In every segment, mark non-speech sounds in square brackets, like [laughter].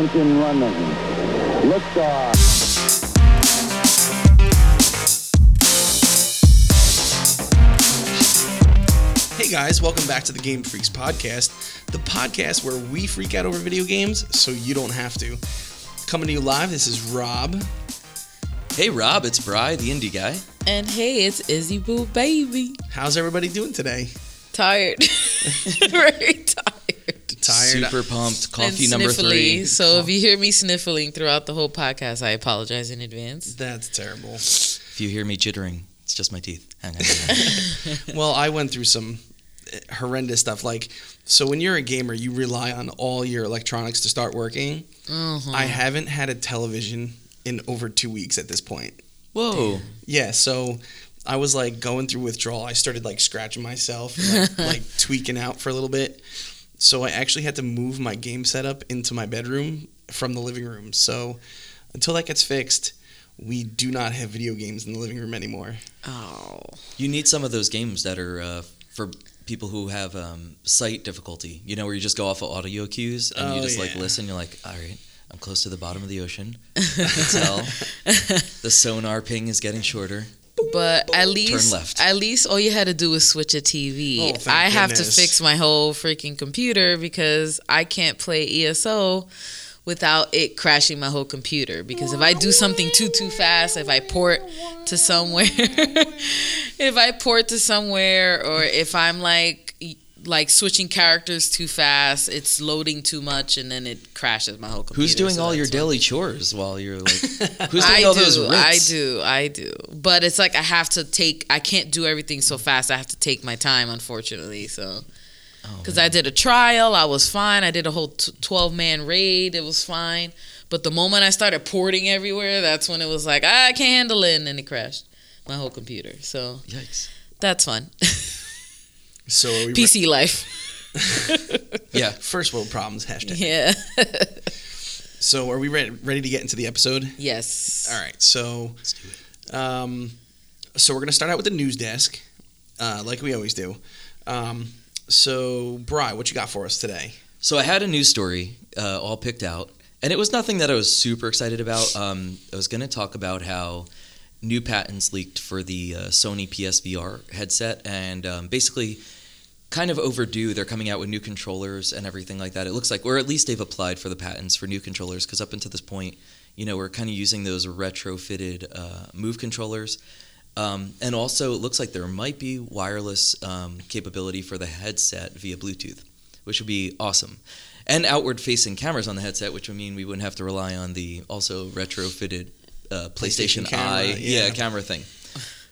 engine running. Liftoff. Hey guys, welcome back to the Game Freaks podcast, the podcast where we freak out over video games so you don't have to. Coming to you live, this is Rob. Hey Rob, it's Bry, the indie guy. And hey, it's Izzy Boo Baby. How's everybody doing today? Tired. [laughs] Very tired. Tired. Super pumped. Coffee And number sniffly. three. So if you hear me sniffling throughout the whole podcast, I apologize in advance. That's terrible. If you hear me jittering, it's just my teeth. Hang on, hang on. [laughs] Well, I went through some eh, horrendous stuff. Like, so when you're a gamer, you rely on all your electronics to start working. Mhm. I haven't had a television in over two weeks at this point. Whoa. Yeah, so I was like going through withdrawal. I started like scratching myself, and, like, [laughs] like tweaking out for a little bit. So I actually had to move my game setup into my bedroom from the living room. So until that gets fixed, we do not have video games in the living room anymore. Oh. You need some of those games that are uh, for people who have um, sight difficulty. You know, where you just go off of audio cues and you Oh, just like listen. You're like, all right, I'm close to the bottom of the ocean. I can [laughs] tell the sonar ping is getting shorter. But at least, at least all you had to do was switch a TV. Oh, I have to fix my whole freaking computer because I can't play ESO without it crashing my whole computer. Because if I do something too too fast, if I port to somewhere, [laughs] if I port to somewhere, or if I'm like like switching characters too fast, it's loading too much, and then it crashes my whole computer. Who's doing so all your daily chores while you're like? [laughs] Who's doing I all do, those I rinse? do, I do. But it's like I have to take. I can't do everything so fast. I have to take my time, unfortunately. So, Oh, because I did a trial, I was fine. I did a whole t- twelve man raid, it was fine. But the moment I started porting everywhere, that's when it was like "Ah, I can't handle it, and then it crashed my whole computer. So Yikes. that's fun. [laughs] So are we re- PC life. [laughs] Yeah. first world problems hashtag. Yeah. So are we ready, ready to get into the episode? yes. All right. So Let's do it. Um, so we're gonna start out with the news desk, uh, like we always do. Um, so, Bry, what you got for us today? So I had a news story uh, all picked out, and it was nothing that I was super excited about. Um, I was going to talk about how new patents leaked for the uh, Sony PSVR headset, and um, basically kind of overdue. They're coming out with new controllers and everything like that. It looks like, or at least they've applied for the patents for new controllers, because up until this point, you know, we're kind of using those retrofitted uh, Move controllers. Um, and also, it looks like there might be wireless um, capability for the headset via Bluetooth, which would be awesome. And outward facing cameras on the headset, which would mean we wouldn't have to rely on the also retrofitted uh, PlayStation, PlayStation camera, Eye yeah. yeah, camera thing.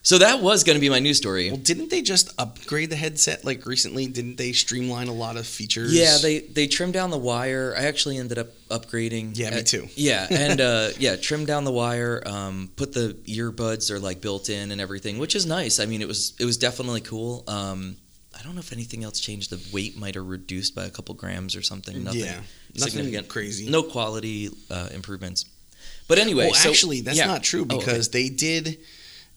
So that was going to be my news story. Well, didn't they just upgrade the headset like recently? Didn't they streamline a lot of features? Yeah, they they trimmed down the wire. I actually ended up upgrading. Yeah, me too. yeah, [laughs] and uh, yeah, trimmed down the wire. Um, put the earbuds are like built in and everything, which is nice. I mean, it was it was definitely cool. Um, I don't know if anything else changed. The weight might have reduced by a couple grams or something. Nothing yeah, nothing significant. crazy. No quality uh, improvements. But anyway, well, so- actually, that's yeah. not true Oh, okay. because they did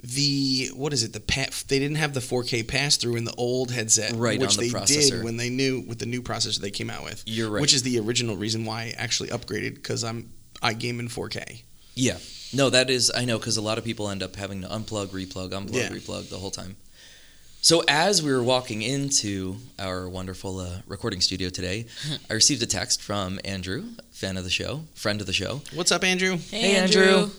the what is it? The pa- they didn't have the 4K pass through in the old headset, Right, Which on the they processor. did when they knew with the new processor they came out with. You're right. Which is the original reason why I actually upgraded because I'm I game in 4K. Yeah. No, that is I know because a lot of people end up having to unplug, replug, unplug, Yeah. replug the whole time. So as we were walking into our wonderful uh, recording studio today, [laughs] I received a text from Andrew, fan of the show, friend of the show. What's up, Andrew? Hey, Hey, Andrew. Andrew.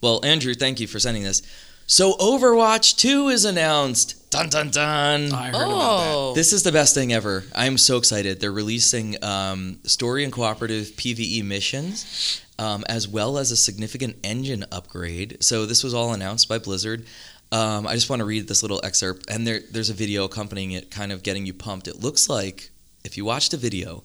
Well, Andrew, thank you for sending this. So Overwatch 2 is announced. Dun dun dun. I heard about that. Oh. This is the best thing ever. I'm so excited. They're releasing um, story and cooperative PVE missions, um, as well as a significant engine upgrade. So this was all announced by Blizzard. Um, I just want to read this little excerpt, and there, there's a video accompanying it, kind of getting you pumped. It looks like, if you watch the video,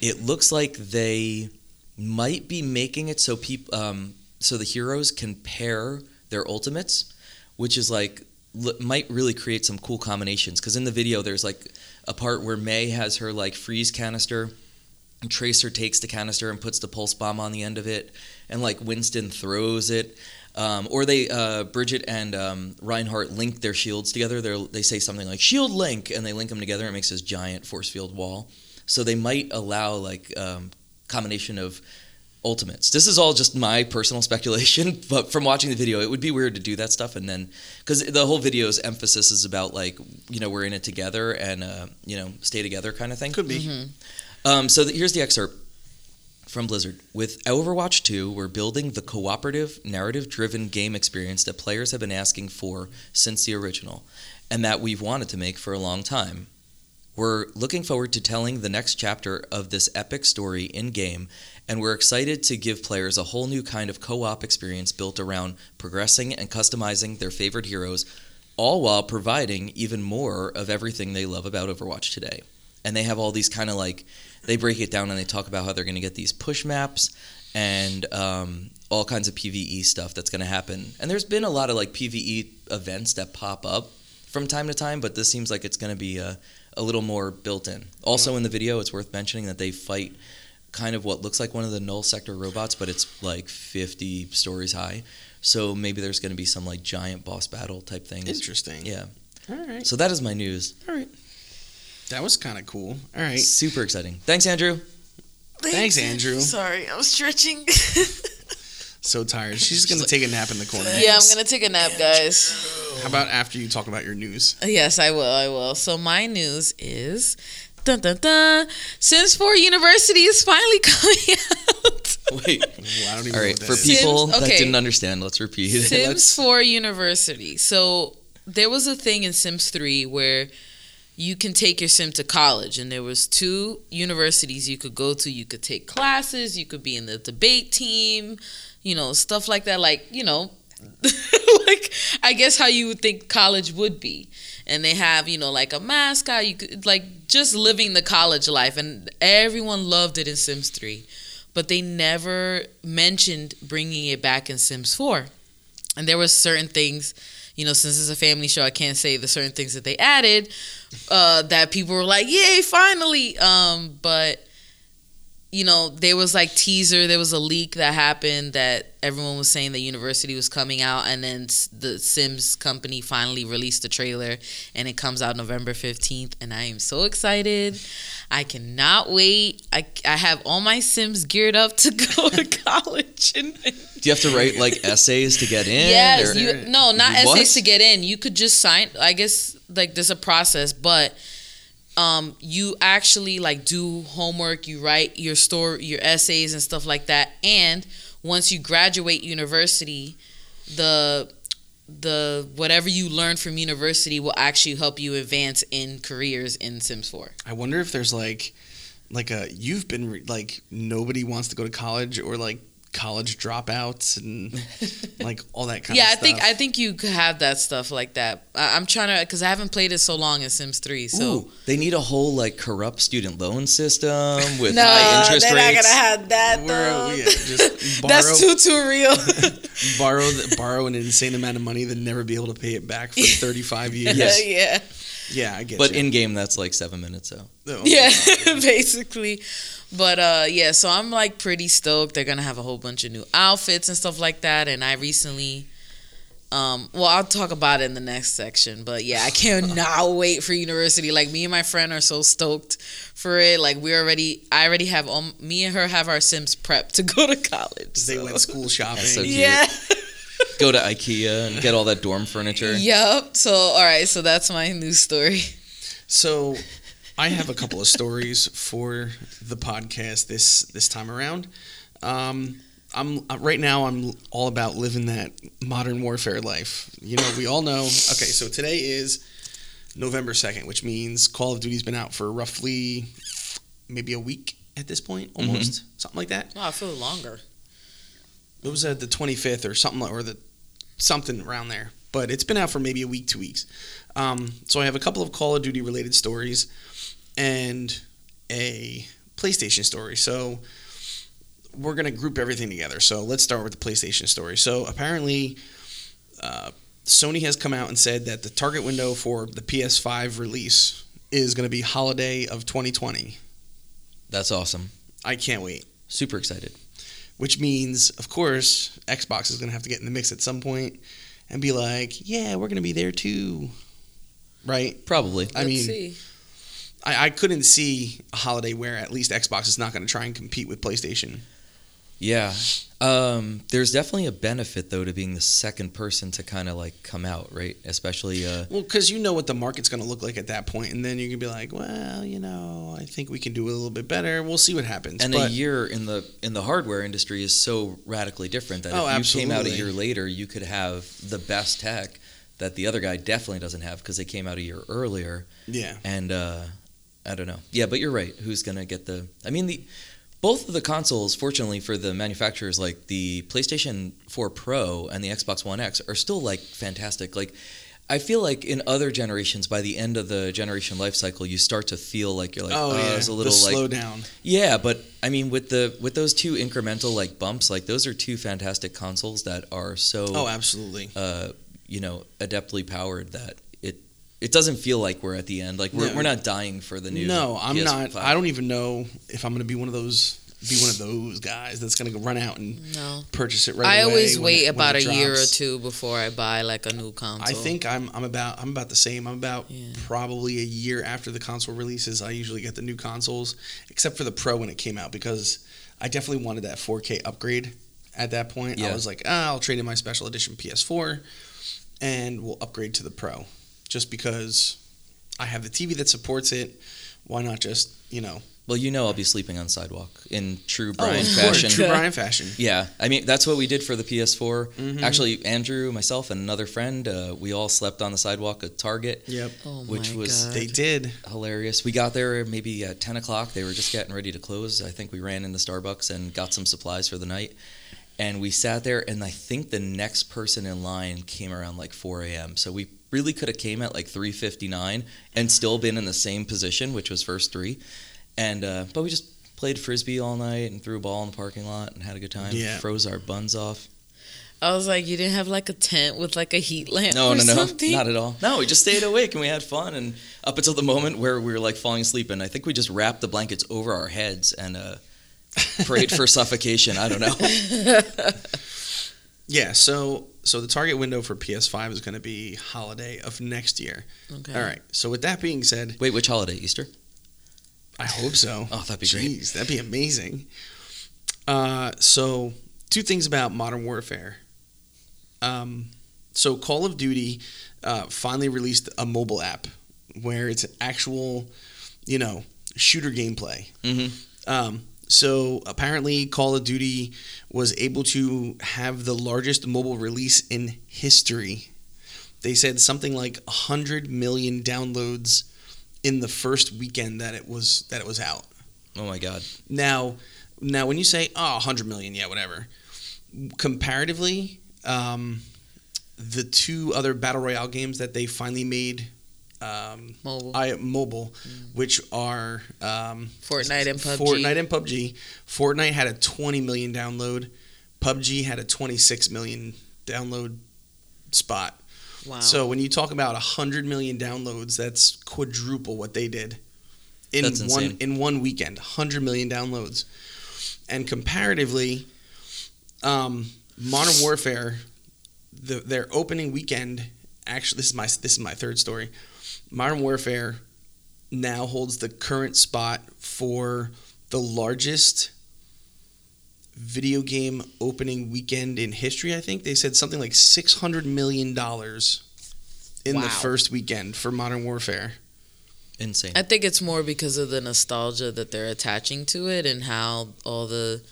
it looks like they might be making it so people, um, so the heroes can pair their ultimates, which is like l- might really create some cool combinations. Because in the video, there's like a part where Mei has her like freeze canister, and Tracer takes the canister and puts the pulse bomb on the end of it, and like Winston throws it. Um, or they, uh, Brigitte and um, Reinhardt link their shields together. They're, they say something like "shield link," and they link them together. And it makes this giant force field wall. So they might allow like um, combination of ultimates. This is all just my personal [laughs] speculation, but from watching the video, it would be weird to do that stuff and then because the whole video's emphasis is about like you know we're in it together and uh, you know stay together kind of thing. Could be. Um, so th- here's the excerpt from Blizzard. With Overwatch 2, we're building the cooperative, narrative driven game experience that players have been asking for since the original, and that we've wanted to make for a long time. We're looking forward to telling the next chapter of this epic story in game, and we're excited to give players a whole new kind of co op experience built around progressing and customizing their favorite heroes, all while providing even more of everything they love about Overwatch today. And they have all these kind of like they break it down and they talk about how they're going to get these push maps and um, all kinds of PVE stuff that's going to happen. And there's been a lot of like PVE events that pop up from time to time, but this seems like it's going to be a, a little more built in. Also, in the video, it's worth mentioning that they fight kind of what looks like one of the null sector robots, but it's like 50 stories high. So maybe there's going to be some like giant boss battle type things. Interesting. Yeah. All right. So that is my news. All right. That was kind of cool. All right. Super exciting. Thanks, Andrew. Thanks, Andrew. Sorry, I'm stretching. [laughs] So tired. She's gonna take a nap in the corner. yeah, I'm gonna take a nap, guys. How about after you talk about your news? Yes, I will. I will. So my news is. Dun, dun, dun. Sims 4 University is finally [laughs] coming out. Wait. Well, I don't even All know right, what for is. people Sims- that didn't understand, let's repeat. Sims Let's- 4 University. So there was a thing in Sims 3 where you can take your sim to college and there was two universities you could go to you could take classes you could be in the debate team you know stuff like that like you know [laughs] like i guess how you would think college would be. And they have you know like a mascot you could like just living the college life and everyone loved it in sims 3 but they never mentioned bringing it back in sims 4 and there were certain things you know since it's a family show i can't say the certain things that they added uh, that people were like yay finally! Um, but you know there was like teaser there was a leak that happened that everyone was saying the university was coming out and then the sims company finally released the trailer and it comes out november 15th and i am so excited i cannot wait i, I have all my sims geared up to [laughs] go to [laughs] college and, [laughs] Do you have to write like essays to get in? Yes, or- you no, not What? essays to get in. You could just sign. I guess like there's a process, but um, you actually like do homework. You write your story, your essays and stuff like that. And once you graduate university, the the whatever you learn from university will actually help you advance in careers in Sims 4. I wonder if there's like, like a you've been re- like nobody wants to go to college or like college dropouts and [laughs] like all that kind yeah, of stuff. Yeah, I think I think you have that stuff like that. I, I'm trying to because I haven't played it so long in Sims 3. So Ooh, they need a whole like corrupt student loan system with [laughs] no, high interest they're rates. not gonna have that We're, though. yeah, just [laughs] borrow, That's too too real. borrow, the, borrow an insane amount of money, then never be able to pay it back for 35 years. Yes. yeah, Yeah, I get but you. in game, that's like seven minutes. So Oh, yeah, basically. But uh, yeah, so I'm like pretty stoked. They're gonna have a whole bunch of new outfits and stuff like that. And I recently, um, well, I'll talk about it in the next section. But yeah, I cannot [laughs] wait for university. Like me and my friend are so stoked for it. Like we already, I already have um, me and her have our Sims prep to go to college. They so. went school shopping. So. Yeah. [laughs] go to IKEA and get all that dorm furniture. Yep. So all right. So that's my news story. So, I have a couple of stories for the podcast this this time around. Um, I'm right now. I'm all about living that modern warfare life. You know, we all know. Okay, so today is November second, which means Call of Duty's been out for roughly maybe a week at this point, almost something like that. Oh, I feel longer. It was at the 25th or something, or the something around there. But it's been out for maybe a week, two weeks. Um, so I have a couple of Call of Duty related stories and a PlayStation story. So we're gonna group everything together. So let's start with the PlayStation story. So apparently, uh, Sony has come out and said that the target window for the PS5 release is going to be holiday of 2020. That's awesome. I can't wait. Super excited. which means, of course, Xbox is going to have to get in the mix at some point and be like, "Yeah, we're going to be there too." Right? Probably. I Let's mean, see. I, I couldn't see a holiday where at least Xbox is not going to try and compete with PlayStation. Yeah. Um, there's definitely a benefit though to being the second person to kind of like come out, right? Especially uh, Well, because you know what the market's going to look like at that point, and then you can be like, well, you know, I think we can do a little bit better. We'll see what happens. and but a year in the in the hardware industry is so radically different that Oh, if you came out a year later, you could have the best tech that the other guy definitely doesn't have because they came out a year earlier. yeah, And uh, I don't know. Yeah, but you're right. Who's gonna get the? I mean the. Both of the consoles, fortunately for the manufacturers, like the PlayStation 4 Pro and the Xbox One X, are still like fantastic. Like, I feel like in other generations, by the end of the generation life cycle, you start to feel like you're like, oh oh, yeah, there's a little the like slowdown. yeah, but I mean, with the with those two incremental like bumps, like those are two fantastic consoles that are so Oh, absolutely. uh, you know adeptly powered that it it doesn't feel like we're at the end. Like we're, No. we're not dying for the new. No, I'm not. PS5. I don't even know if I'm going to be one of those be one of those guys that's going to run out and No. purchase it right away. I always wait it- about it a year or two before I buy like a new console. I think I'm I'm about I'm about the same. I'm about Yeah. probably a year after the console releases. I usually get the new consoles, except for the Pro when it came out because I definitely wanted that 4K upgrade. At that point, I was like, ah, I'll trade in my special edition PS4, and we'll upgrade to the Pro, just because I have the TV that supports it. Why not just you know? Well, you know, I'll be sleeping on sidewalk in true Oh, Brian of course, fashion. true [laughs] Brian fashion. Yeah, I mean that's what we did for the PS4. Mhm. Actually, Andrew, myself, and another friend, uh, we all slept on the sidewalk at Target. Yep, oh which my was- God. they did. hilarious. We got there maybe at 10 o'clock. They were just getting ready to close. I think we ran into Starbucks and got some supplies for the night. And we sat there, and I think the next person in line came around like 4 a.m. So we really could have came at like 3:59 and still been in the same position, which was first three. And uh, but we just played frisbee all night and threw a ball in the parking lot and had a good time. Yeah. Froze our buns off. I was like, you didn't have like a tent with like a heat lamp No, or no, no, something? not at all. No, we just stayed awake and we had fun, and up until the moment where we were like falling asleep, and I think we just wrapped the blankets over our heads and uh, prayed for [laughs] suffocation. I don't know. [laughs] Yeah, so so the target window for PS5 is going to be holiday of next year. okay. All right. So with that being said, Wait, which holiday? Easter? I hope so. [laughs] Oh, that'd be great. That'd be amazing. Uh, so two things about Modern Warfare. Um, so Call of Duty uh, finally released a mobile app where it's actual, you know, shooter gameplay. Mm-hmm. Um, so apparently, Call of Duty was able to have the largest mobile release in history. They said something like 100 million downloads in the first weekend that it was that it was out. Oh my God. Now, now when you say oh 100 million, yeah, whatever. Comparatively, um, the two other battle royale games that they finally made um, Mobile. I mobile, which are um, Fortnite and PUBG. Fortnite and PUBG. Fortnite had a 20 million download. PUBG had a 26 million download spot. wow. So when you talk about 100 million downloads, that's quadruple what they did in That's one insane. in one weekend. 100 million downloads. And comparatively, um, Modern Warfare, the, their opening weekend, actually, this is my this is my third story. Modern Warfare now holds the current spot for the largest video game opening weekend in history. I think they said something like six hundred million dollars in the first weekend for Modern Warfare. Insane. I think it's more because of the nostalgia that they're attaching to it and how all the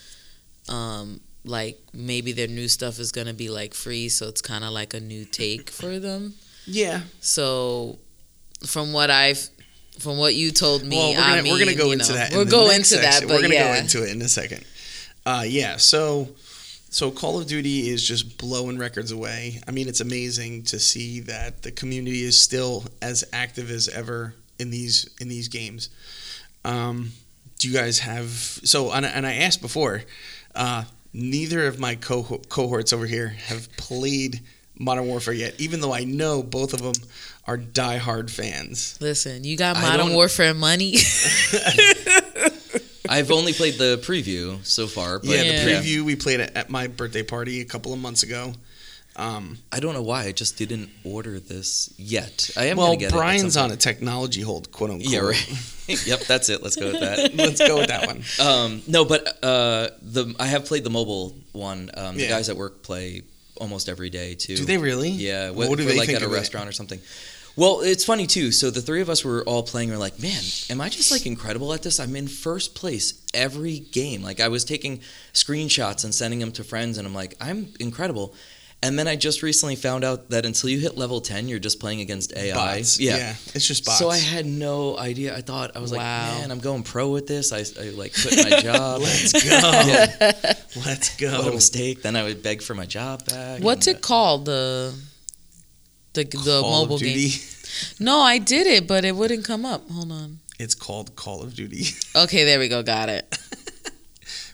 um like maybe their new stuff is going to be like free so it's kind of like a new take for them. Yeah, So from what I've from what you told me, well, we're gonna, I mean, we're gonna go into know, that. in We'll go into that, section. but we're gonna yeah. go into it in a second. Uh, yeah, so so Call of Duty is just blowing records away. I mean, it's amazing to see that the community is still as active as ever in these in these games. Um, do you guys have so? And, I- and I asked before. Uh, neither of my co- cohorts over here have played Modern Warfare yet, even though I know both of them are diehard fans. Listen, you got Modern Warfare money. [laughs] I've only played the preview so far. But Yeah, Yeah. the preview we played it at my birthday party a couple of months ago. Um, I don't know why I just didn't order this yet. I am well, get Brian's it. on a technology hold, quote unquote. Yeah, right. [laughs] yep, that's it. Let's go with that. [laughs] Let's go with that one. Um, no, but uh, the I have played the mobile one. Um, the Yeah. guys at work play almost every day too. Do they really? Yeah, What, what, do they like think at a of it? restaurant or something. Well, it's funny too. So the three of us were all playing. We're like, man, am I just like incredible at this? I'm in first place every game. Like I was taking screenshots and sending them to friends, and I'm like, I'm incredible. And then I just recently found out that until you hit level ten, you're just playing against AI. Bots. Yeah. it's just bots. So I had no idea. I thought I was Wow. like, man, I'm going pro with this. I, I like quit my [laughs] job. Let's [laughs] go. Yeah. Let's go. What a mistake. Then I would beg for my job back. What's and, it called? The the the mobile of Duty. game. No, I did it, but it wouldn't come up. Hold on. It's called Call of Duty. [laughs] Okay, there we go. Got it.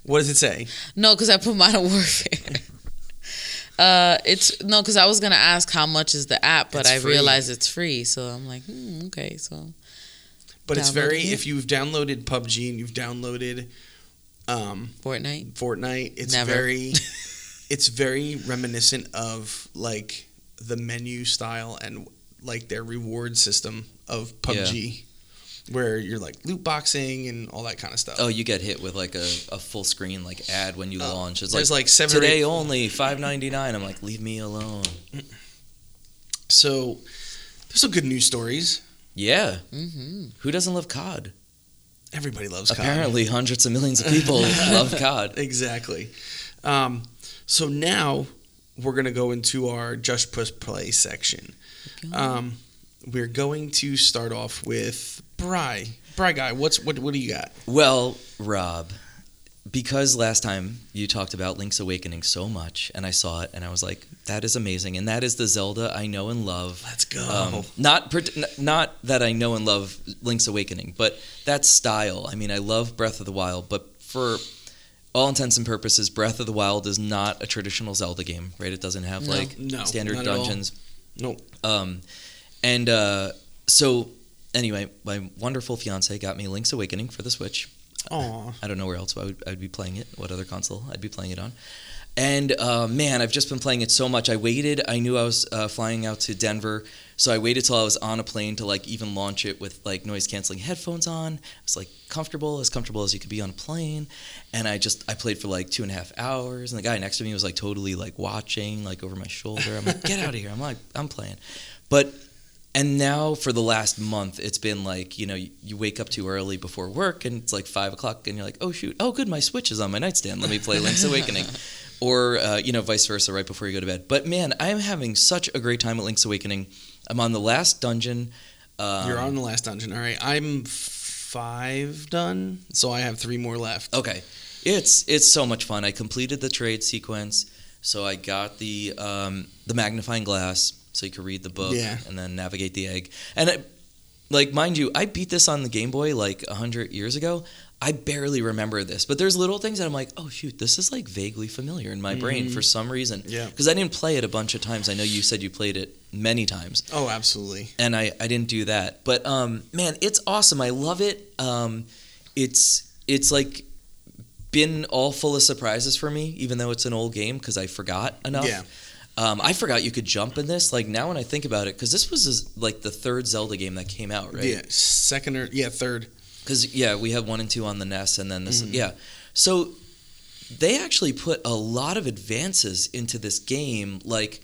What does it say? No, because I put Modern Warfare. Uh, it's no, because I was gonna ask how much is the app, but It's I free. realized it's free. So I'm like, hmm, okay, so But it's very. it? If you've downloaded PUBG and you've downloaded um, Fortnite. Fortnite, it's Never. very. [laughs] it's very reminiscent of like the menu style and like their reward system of PUBG, where you're like loot boxing and all that kind of stuff. Oh, you get hit with like a, a full screen like ad when you Oh, launch. It's There's like, like seven or today eight- only five ninety nine. I'm like, leave me alone. So there's some good news stories. Yeah, Mm-hmm. who doesn't love COD? Everybody loves COD. Apparently, hundreds of millions of people [laughs] love COD. [laughs] Exactly. Um, so now we're gonna go into our just push play section. Um, we're going to start off with Bry. Bry guy, what's what? What do you got? Well, Rob, because last time you talked about Link's Awakening so much, and I saw it, and I was like, that is amazing, and that is the Zelda I know and love. Let's go. Um, not not that I know and love Link's Awakening, but that style. I mean, I love Breath of the Wild, but for all intents and purposes, Breath of the Wild is not a traditional Zelda game, right? It doesn't have No. like No, standard not at all. dungeons. Nope. Um, and uh, so anyway, my wonderful fiance got me Link's Awakening for the Switch. Aw. I don't know where else I would I'd be playing it. What other console I'd be playing it on? And uh, man, I've just been playing it so much. I waited. I knew I was uh, flying out to Denver, so I waited till I was on a plane to like even launch it with like noise canceling headphones on. It was like comfortable, as comfortable as you could be on a plane. And I just I played for like two and a half hours, and the guy next to me was like totally like watching like over my shoulder. I'm like, get out of here! I'm like, I'm playing, but and now for the last month it's been like you know you, you wake up too early before work and it's like five o'clock and you're like oh shoot. Oh good. My switch is on my nightstand. Let me play link's awakening. [laughs] Or uh, you know vice versa right before you go to bed. But man i'm having such a great time at link's awakening. I'm on the last dungeon um, You're on the last dungeon. All right. I'm five done, so I have three more left. Okay, it's it's so much fun. I completed the trade sequence, so I got the um, the magnifying glass, so you could read the book Yeah. and then navigate the egg. And I, like, mind you, I beat this on the Game Boy like hundred years ago. I barely remember this, but there's little things that I'm like, oh shoot, this is like vaguely familiar in my brain Mhm. for some reason. Yeah. because I didn't play it a bunch of times. I know you said you played it many times Oh, absolutely. and I, I didn't do that. But um, man, it's awesome. I love it. Um, it's it's like been all full of surprises for me, even though it's an old game because I forgot enough. Yeah. Um, I forgot you could jump in this. Like now, when I think about it, because this was like the third Zelda game that came out, right? Yeah. Second or yeah, third. Because yeah, we have one and two on the NES, and then this. Mhm. Yeah, so they actually put a lot of advances into this game. Like,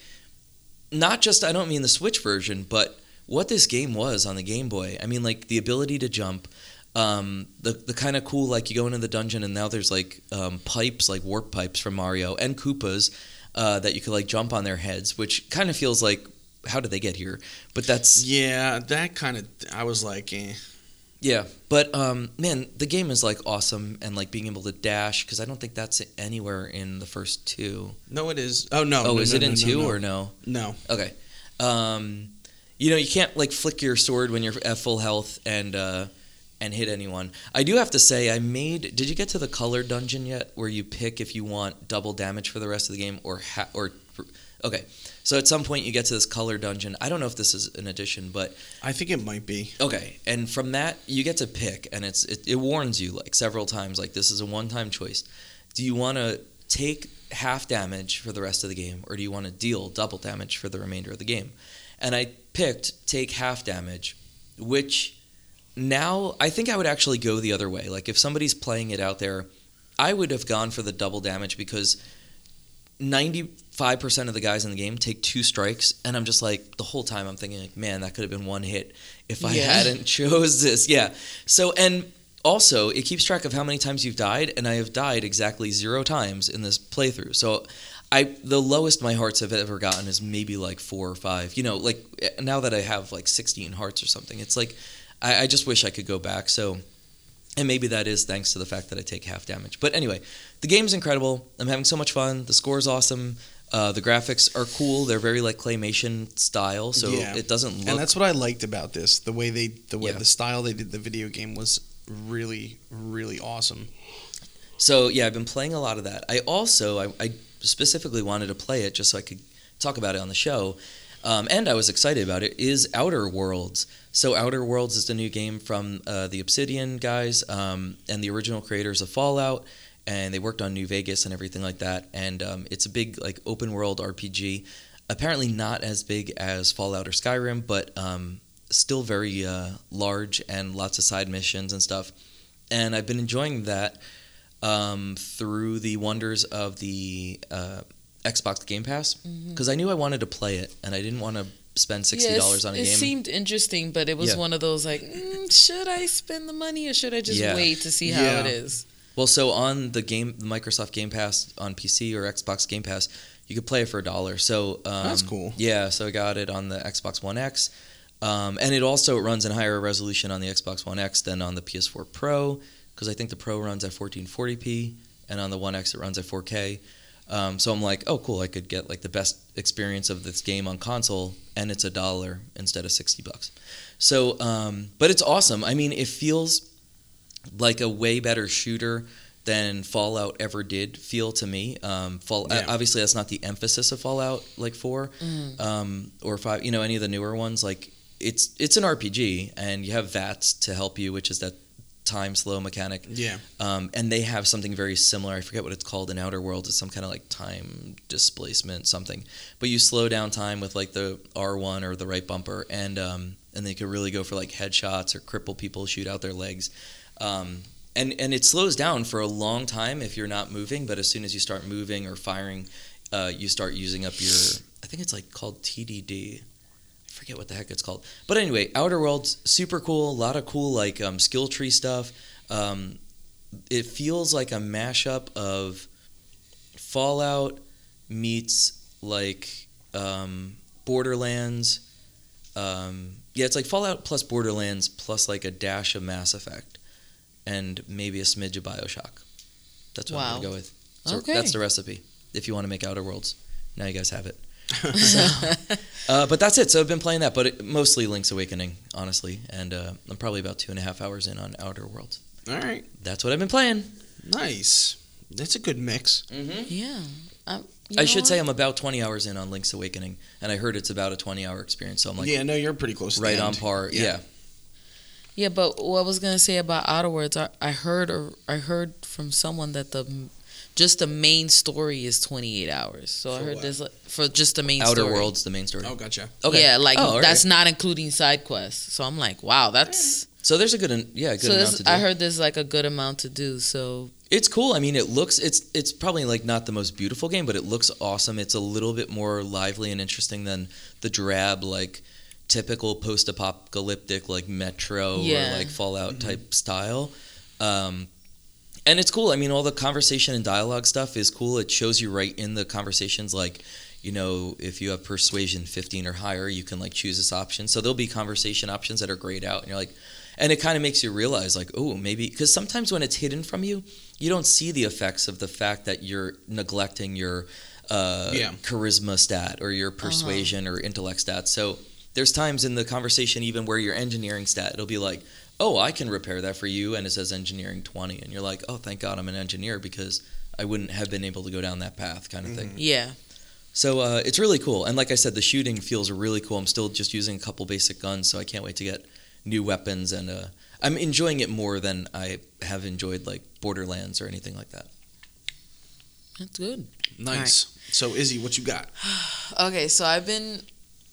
not just I don't mean the Switch version, but what this game was on the Game Boy. I mean, like the ability to jump. Um, the the kind of cool like you go into the dungeon and now there's like um, pipes like warp pipes from Mario and Koopas uh, that you could like jump on their heads, which kind of feels like how did they get here? But that's Yeah, that kind of. I was like, eh. yeah, but um, man, the game is like awesome, and like being able to dash because I don't think that's anywhere in the first two. No, it is. Oh no. Oh, no, is no, it in no, two or no? no? Okay, um, you know you can't like flick your sword when you're at full health and uh, and hit anyone. I do have to say, I made. Did you get to the color dungeon yet, where you pick if you want double damage for the rest of the game or ha- or okay? So at some point you get to this color dungeon. I don't know if this is an addition, but I think it might be. Okay, and from that you get to pick, and it's it, it warns you like several times, like this is a one-time choice. Do you want to take half damage for the rest of the game, or do you want to deal double damage for the remainder of the game? And I picked take half damage, which now I think I would actually go the other way. Like if somebody's playing it out there, I would have gone for the double damage because 95% of the guys in the game take two strikes and I'm just like the whole time I'm thinking like man that could have been one hit if I Yeah. hadn't [laughs] chose this. Yeah. So and also it keeps track of how many times you've died and I have died exactly 0 times in this playthrough. So I the lowest my hearts have ever gotten is maybe like 4 or 5. You know, like eh, now that I have like 16 hearts or something. It's like I, I just wish I could go back. So and maybe that is thanks to the fact that I take half damage. But anyway, the game's incredible. I'm having so much fun. The score's awesome. Uh, the graphics are cool. They're very like claymation style, so Yeah. it doesn't look. and that's what I liked about this. The way they, the way Yeah. the style they did the video game was really, really awesome. So yeah, I've been playing a lot of that. I also I, I specifically wanted to play it just so I could talk about it on the show, um, and I was excited about it. Is Outer Worlds. So Outer Worlds is the new game from uh, the Obsidian guys um, and the original creators of Fallout, and they worked on New Vegas and everything like that. And um, it's a big like open world RPG. Apparently not as big as Fallout or Skyrim, but um, still very uh, large and lots of side missions and stuff. And I've been enjoying that um, through the wonders of the uh, Xbox Game Pass because I knew I wanted to play it and I didn't want to spend sixty Yes, dollars on a it game. It seemed interesting, but it was Yeah. one of those like, mm, should I spend the money or should I just Yeah. wait to see how Yeah. it is? well, so on the game, the Microsoft Game Pass on PC or Xbox Game Pass, you could play it for a dollar. So um, That's cool. Yeah, so I got it on the Xbox One X, um, and it also runs in higher resolution on the Xbox One X than on the PS4 Pro because I think the Pro runs at 1440p, and on the One X it runs at 4K. Um, so I'm like, oh, cool! I could get like the best experience of this game on console, and it's a dollar instead of sixty bucks. So, um, but it's awesome. I mean, it feels like a way better shooter than Fallout ever did feel to me. Um, Fall, Yeah. obviously, that's not the emphasis of Fallout, like four um, or five. You know, any of the newer ones. Like it's it's an RPG, and you have VATS to help you, which is that time slow mechanic. Yeah. Um, and they have something very similar. I forget what it's called in Outer Worlds. It's some kind of like time displacement something. But you slow down time with like the R1 or the right bumper, and um, and they can really go for like headshots or cripple people, shoot out their legs. Um, and and it slows down for a long time if you're not moving. But as soon as you start moving or firing, uh, you start using up your. I think it's like called TDD. Forget what the heck it's called. But anyway, Outer Worlds super cool. A lot of cool like um, skill tree stuff. Um, it feels like a mashup of Fallout meets like um, Borderlands. Um, yeah, it's like Fallout plus Borderlands plus like a dash of Mass Effect, and maybe a smidge of Bioshock. That's what I'm gonna go with. So Okay. that's the recipe. If you want to make Outer Worlds, now you guys have it. [laughs] [laughs] Uh, but that's it. So I've been playing that, but it, mostly Link's Awakening, honestly, and uh, I'm probably about two and a half hours in on Outer Worlds. All right. That's what I've been playing. Nice. That's a good mix. Mm-hmm. yeah. I, I know should say? I'm about 20 hours in on Link's Awakening, and I heard it's about a 20 hour experience. So I'm like, yeah, no, you're pretty close. To right the on end. par. Yeah. Yeah, but what I was gonna say about Outer Worlds, I, I heard or I heard from someone that the just the main story is 28 hours. So I heard what? this like, for just the main Outer story. Worlds, the main story. Oh, gotcha. Okay. Yeah, like Oh, all right. that's not including side quests. So I'm like, wow, that's So there's a good, en- yeah, good so. amount to do. I heard there's like a good amount to do. So It's cool. I mean, it looks it's it's probably like not the most beautiful game, but it looks awesome. It's a little bit more lively and interesting than the drab like typical post-apocalyptic like Metro Yeah. or like Fallout type style. Um, and it's cool. I mean, all the conversation and dialogue stuff is cool. It shows you right in the conversations like you know, if you have persuasion 15 or higher, you can like choose this option. So there'll be conversation options that are grayed out, and you're like, and it kind of makes you realize, like, oh, maybe because sometimes when it's hidden from you, you don't see the effects of the fact that you're neglecting your uh, Yeah. charisma stat or your persuasion or intellect stat. So there's times in the conversation, even where your engineering stat, it'll be like, oh, I can repair that for you, and it says engineering 20, and you're like, oh, thank God I'm an engineer because I wouldn't have been able to go down that path, kind of thing. yeah, So uh, it's really cool, and like I said, the shooting feels really cool. I'm still just using a couple basic guns, so I can't wait to get new weapons, and uh, I'm enjoying it more than I have enjoyed like Borderlands or anything like that. that's good. Nice. So, Izzy, what you got? [sighs] Okay, so I've been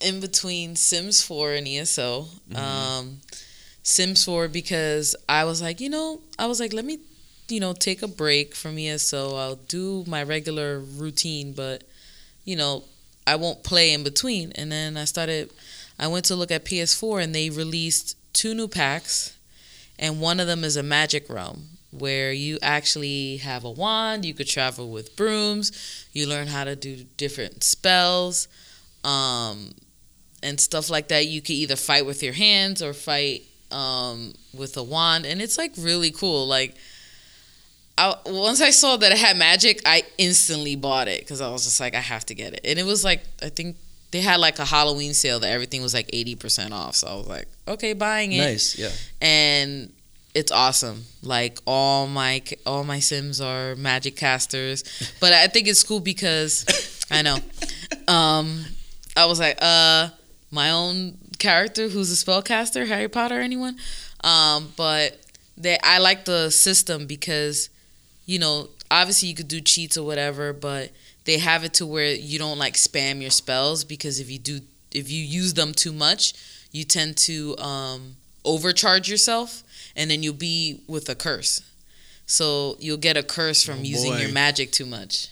in between Sims 4 and ESO. Mm-hmm. Um, Sims 4 because I was like, you know, I was like, let me, you know, take a break from ESO. I'll do my regular routine, but, you know, I won't play in between. And then I started, I went to look at PS4 and they released two new packs, and one of them is a Magic Realm where you actually have a wand, you could travel with brooms, you learn how to do different spells. Um, and stuff like that. You could either fight with your hands or fight um, with a wand, and it's like really cool. Like, I, once I saw that it had magic, I instantly bought it because I was just like, I have to get it. And it was like, I think they had like a Halloween sale that everything was like eighty percent off. So I was like, okay, buying it. Nice, yeah. And it's awesome. Like all my all my Sims are magic casters, [laughs] but I think it's cool because I know. Um, I was like, uh, my own character who's a spellcaster, Harry Potter, anyone. Um, but they, I like the system because, you know, obviously you could do cheats or whatever, but they have it to where you don't like spam your spells because if you do, if you use them too much, you tend to um, overcharge yourself, and then you'll be with a curse. So you'll get a curse from Oh, using your magic too much.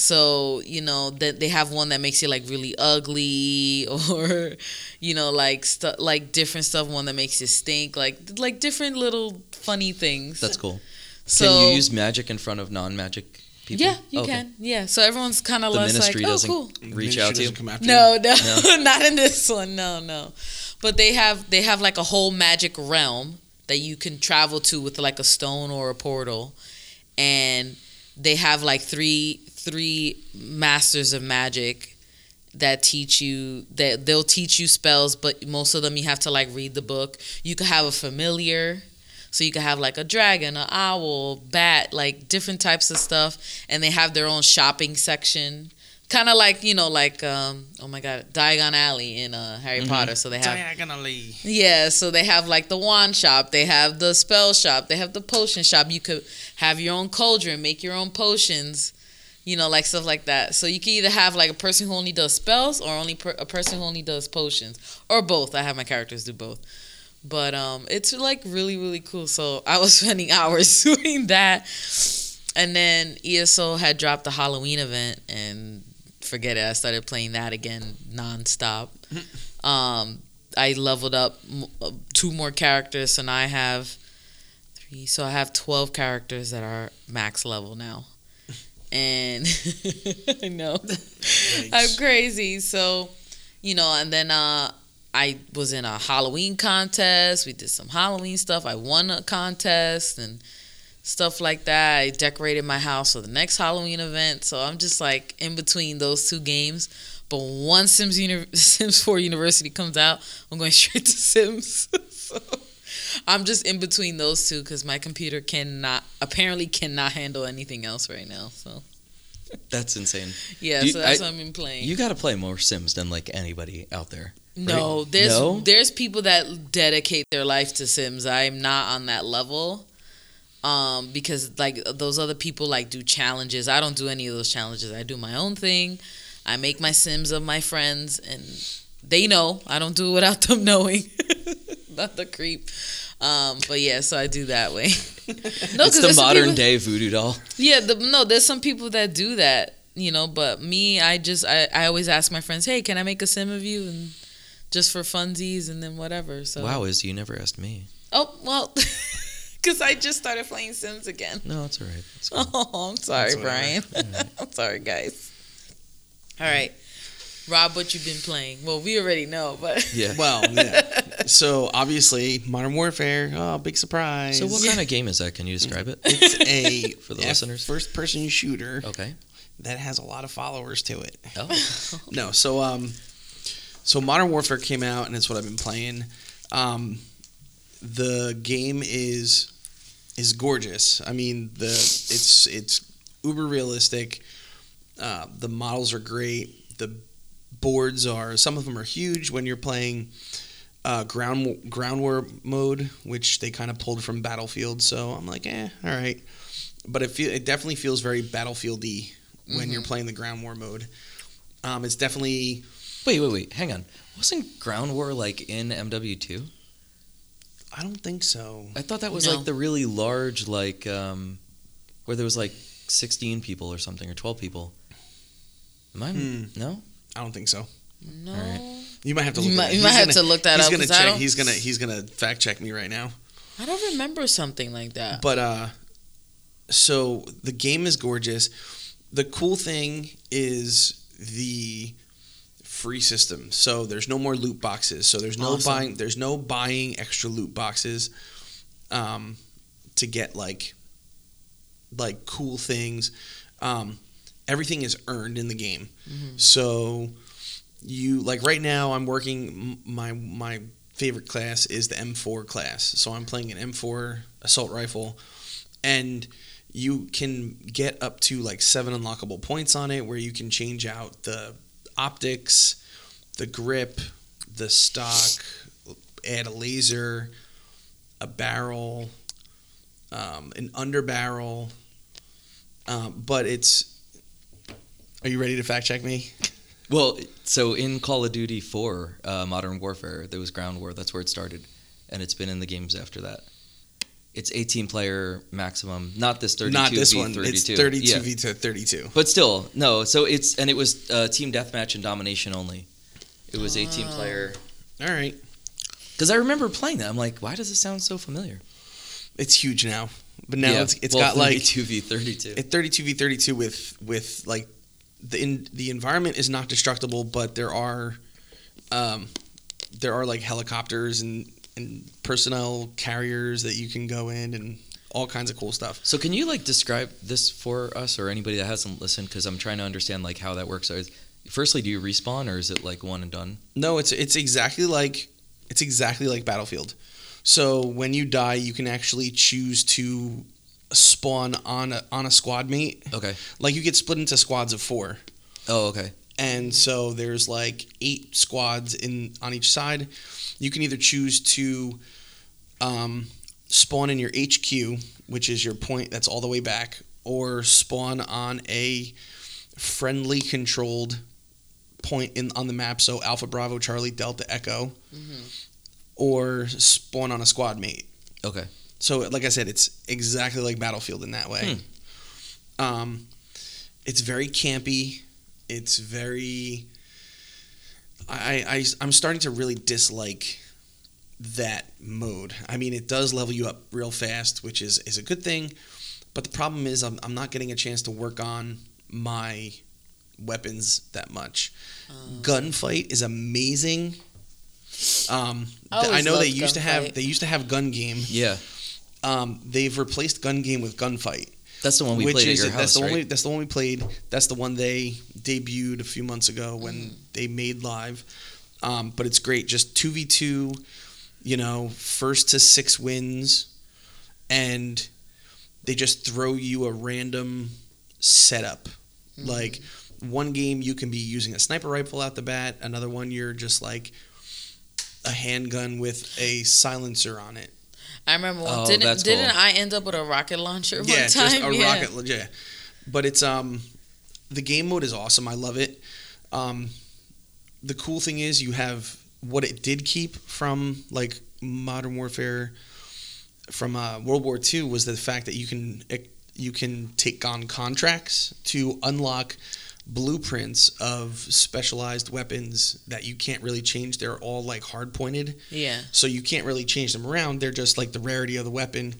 So you know that they have one that makes you like really ugly, [laughs] or you know like stuff like different stuff. One that makes you stink, like like different little funny things. That's cool. so Can you use magic in front of non-magic people? yeah, you oh, Okay. can. Yeah, so everyone's kind of less like, ministry oh, doesn't cool. reach Ministry out to you. doesn't come after No, you. no, [laughs] not in this one. No, no. But they have they have like a whole magic realm that you can travel to with like a stone or a portal, and they have like three three masters of magic that teach you that they'll teach you spells, but most of them you have to like read the book. You could have a familiar. So you could have like a dragon, an owl, bat, like different types of stuff, and they have their own shopping section kind of like you know like um oh my god diagon alley in uh harry Mhm. potter so they have Diagonally. yeah so they have like the wand shop they have the spell shop they have the potion shop you could have your own cauldron make your own potions you know like stuff like that. So you can either have like a person who only does spells or only per- a person who only does potions. Or both. I have my characters do both. But um it's like really really cool. So i was [laughs] spending hours [laughs] doing that. And then ESO had dropped the Halloween event, and forget it. I started playing that again nonstop. [laughs] um, I leveled up m- uh, two more characters, so now I have. Three. So I have twelve characters that are max level now, and [laughs] I know I'm crazy. So, you know, and then uh, I was in a Halloween contest. We did some Halloween stuff. I won a contest and stuff like that. I decorated my house for the next Halloween event. So I'm just like in between those two games. But once Sims Uni- [laughs] Sims 4 University comes out, I'm going [laughs] straight to Sims. so I'm just in between those two because my computer cannot apparently cannot handle anything else right now. So That's insane. yeah, you- so that's I- what I've been playing. You got to play more Sims than like anybody out there. No, there's No? there's people that dedicate their life to Sims. I'm not on that level. Um, because like those other people like do challenges. I don't do any of those challenges. I do my own thing. I make my Sims of my friends and they know. I don't do it without them knowing. [laughs] [laughs] not the creep. Um, but yeah, so I do that way. [laughs] no, it's 'cause the modern people- day voodoo doll. yeah, the, no, there's some people that do that, you know, but me, I just, I, I always ask my friends, hey, can I make a sim of you? And just for funsies and then whatever. So, Wow, is you never asked me. Oh, well, [laughs] because I just started playing Sims again. No, it's all right. It's cool. Oh, I'm sorry, That's Brian. whatever. I'm sorry, guys. All right. Rob, what you've been playing? Well, we already know, but [laughs] Yeah. Well, [laughs] yeah. so obviously, Modern Warfare. Oh, big surprise! So what kind of game is that? Can you describe it? It's [laughs] a For the F- listeners. first-person shooter Okay. that has a lot of followers to it. Oh. No, so um, so Modern Warfare came out, and it's what I've been playing. Um, the game is is gorgeous. I mean, the it's it's uber realistic. Uh, the models are great. The boards are some of them are huge when you're playing uh, ground ground war mode, which they kind of pulled from Battlefield. So I'm like, eh, all right. But it feel it definitely feels very Battlefieldy when you're playing the ground war mode. Um, it's definitely Wait, wait, wait. Hang on. Wasn't Ground War like in MW2? I don't think so. I thought that was No. like the really large, like um, where there was like 16 people or something or 12 people. Am I Hmm. no? I don't think so. No. You might have to You look. might- that. you might have gonna- to look that he's up, Gonna check. He's gonna he's gonna fact check me right now. I don't remember something like that. But uh, so the game is gorgeous. The cool thing is the free system. So there's no more loot boxes. So there's no Awesome. buying. There's no buying extra loot boxes, um, to get like, like cool things. Um, everything is earned in the game. Mhm. So you like right now I'm working my my favorite class is the M4 class. So I'm playing an M4 assault rifle and you can get up to like seven unlockable points on it where you can change out the optics, the grip, the stock, add a laser, a barrel, um, an under barrel. Um, but it's. Are you ready to fact check me? [laughs] Well, so in Call of Duty 4, uh, Modern Warfare, there was Ground War. That's where it started, and it's been in the games after that. It's 18 player maximum, not this 32 Not this v one. 32. It's 32 Yeah. v to 32. But still, no. So it's and it was uh, team deathmatch and domination only. It was 18 Oh. player. All right. Because I remember playing that. I'm like, why does this sound so familiar? It's huge now. But now Yeah. it's it's Well, got like 32 v 32. it 32 v 32 with with like the in, the environment is not destructible, but there are um there are like helicopters and and personnel carriers that you can go in and all kinds of cool stuff. So can you like describe this for us or anybody that hasn't listened? Because I'm trying to understand like how that works. So firstly, do you respawn or is it like one and done? No, it's it's exactly like it's exactly like Battlefield. So when you die, you can actually choose to spawn on a on a squad mate. Okay. Like you get split into squads of four. Oh, okay. and so there's like eight squads in on each side. You can either choose to um, spawn in your HQ, which is your point that's all the way back, or spawn on a friendly controlled point in on the map. So Alpha Bravo Charlie Delta Echo, Mhm. or spawn on a squad mate. Okay. So, like I said, it's exactly like Battlefield in that way. Um, it's very campy. It's very. I, I I'm starting to really dislike that mode. I mean, it does level you up real fast, which is is a good thing. But the problem is, I'm I'm not getting a chance to work on my weapons that much. Um, Gunfight is amazing. Um, I th- I know they loved used to have they used to have gun game. Yeah. Um, they've replaced gun game with gunfight, That's the one we which played is at your that's house, the right? only that's the one we played. That's the one they debuted a few months ago when Mm. they made live. Um, but it's great, just two v two, you know, first to six wins, and they just throw you a random setup. Mhm. Like one game you can be using a sniper rifle out the bat, another one you're just like a handgun with a silencer on it. I remember one. Oh, didn't that's didn't cool. I end up with a rocket launcher yeah, one time? just a [laughs] yeah. rocket. Yeah, but it's um, the game mode is awesome. I love it. Um, the cool thing is you have what it did keep from like Modern Warfare from uh, World War II was the fact that you can you can take on contracts to unlock blueprints of specialized weapons that you can't really change. They're all like hard pointed. Yeah. So you can't really change them around. They're just like the rarity of the weapon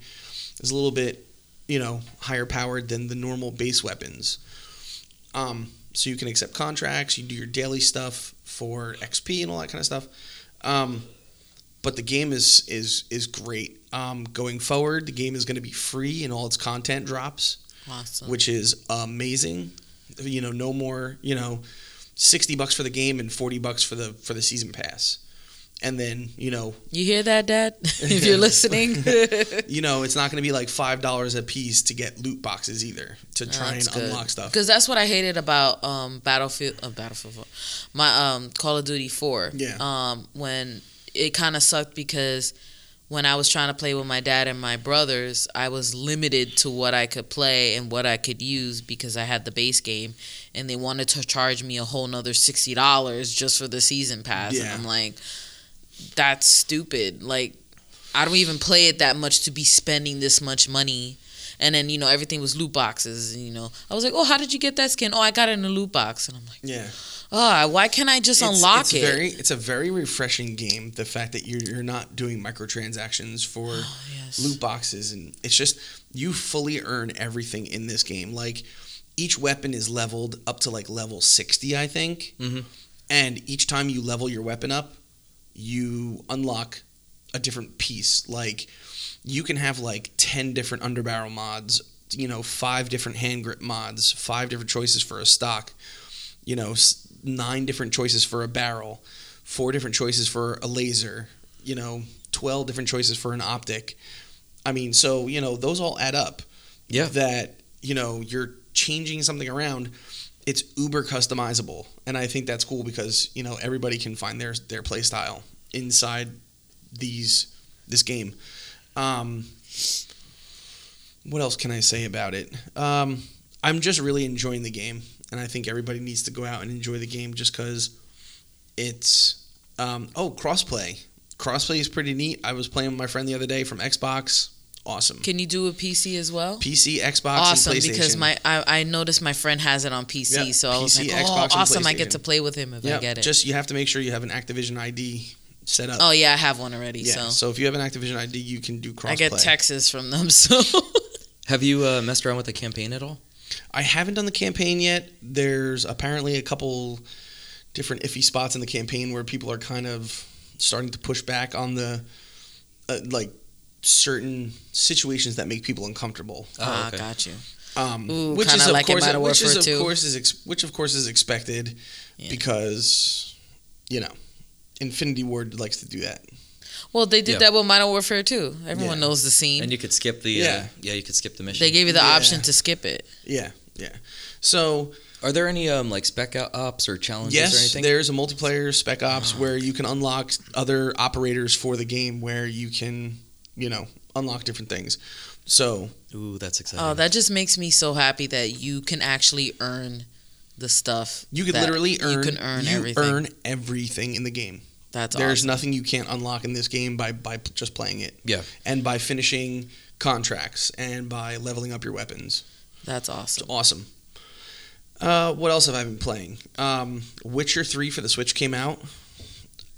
is a little bit, you know, higher powered than the normal base weapons. Um, so you can accept contracts, you do your daily stuff for XP and all that kind of stuff. Um, but the game is is is great. Um, going forward, the game is going to be free and all its content drops, Awesome. which is amazing. You know, no more. You know, sixty bucks for the game and forty bucks for the for the season pass. And then you know you hear that, Dad? [laughs] if you're listening. [laughs] you know, it's not going to be like five dollars a piece to get loot boxes either to try and unlock stuff. Because that's what I hated about um, Battlefield, uh, Battlefield, 4. my um, Call of Duty Four. Yeah. Um, when it kind of sucked because when I was trying to play with my dad and my brothers, I was limited to what I could play and what I could use because I had the base game, and they wanted to charge me a whole nother sixty dollars just for the season pass, Yeah. and I'm like, that's stupid. Like. I don't even play it that much to be spending this much money. And then you know everything was loot boxes. And, you know, I was like, "Oh, how did you get that skin? Oh, I got it in a loot box." And I'm like, Yeah. "Oh, why can't I just It's- unlock it's it?" Very, it's a very refreshing game. The fact that you're you're not doing microtransactions for [gasps] Oh, yes. loot boxes, and it's just you fully earn everything in this game. Like each weapon is leveled up to like level sixty, I think, Mhm. and each time you level your weapon up, you unlock a different piece. Like you can have like ten different underbarrel mods. You know, five different hand grip mods, five different choices for a stock. You know, s- nine different choices for a barrel, four different choices for a laser. You know, twelve different choices for an optic. I mean, so you know those all add up. Yeah. That you know you're changing something around. It's uber customizable, and I think that's cool because you know everybody can find their their play style inside these this game. Um, what else can I say about it? Um, I'm just really enjoying the game, and I think everybody needs to go out and enjoy the game just because it's um, oh crossplay. Crossplay is pretty neat. I was playing with my friend the other day from Xbox. Awesome. Can you do a PC as well? PC, Xbox, awesome and PlayStation. because my I, I noticed my friend has it on PC, Yeah, so I was PC, like, oh, Xbox, and awesome! I get to play with him if yeah, I get it. just you have to make sure you have an Activision ID set up. oh yeah, I have one already, yeah. so So if you have an Activision ID, you can do crossplay. I get texts from them. [laughs] So Have you uh, messed around with the campaign at all? I haven't done the campaign yet. There's apparently a couple different iffy spots in the campaign where people are kind of starting to push back on the uh, like certain situations that make people uncomfortable. ah, okay. got you. Um, Ooh, which kinda is of like course Modern which is of 2. course is ex- which of course is expected Yeah. because you know Infinity Ward likes to do that. Well, they did Yeah. that with Modern Warfare too. Everyone Yeah. knows the scene. And you could skip the. Uh, Yeah. yeah, you could skip the mission. they gave you the Yeah. option to skip it. Yeah, yeah. So Are there any um, like spec ops or challenges or yes, anything? there's a multiplayer spec ops Oh, where you can unlock other operators for the game where you can you know unlock different things. So Ooh, that's exciting. Oh, that just makes me so happy that you can actually earn the stuff. you could literally earn You can earn you everything. earn everything in the game. That's There's awesome. nothing you can't unlock in this game by by just playing it. Yeah. And by finishing contracts and by leveling up your weapons. That's It's awesome. awesome. Uh, what else have I been playing? Um, Witcher Three for the Switch came out.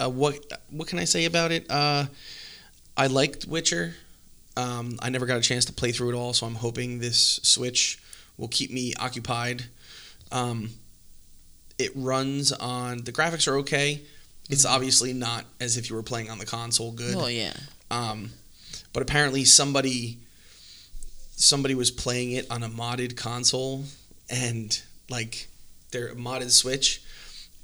Uh, what what can I say about it? Uh, I liked Witcher. Um, I never got a chance to play through it all, so I'm hoping this Switch will keep me occupied. Um, it runs on the graphics are okay. It's obviously not as if you were playing on the console good. Oh yeah. Um, but apparently somebody somebody was playing it on a modded console and like their modded Switch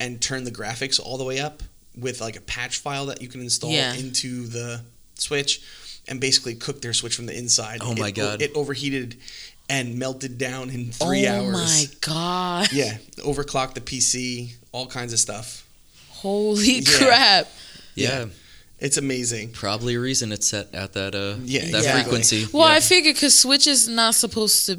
and turned the graphics all the way up with like a patch file that you can install Yeah. into the Switch and basically cook their Switch from the inside. Oh my It- God. It overheated and melted down in three oh hours. Oh my god. Yeah, overclocked the PC, all kinds of stuff. Holy Yeah. crap. yeah. It's amazing. Probably a reason it's set at that uh Yeah, that exactly. frequency. Well, yeah. I figure because Switch is not supposed to.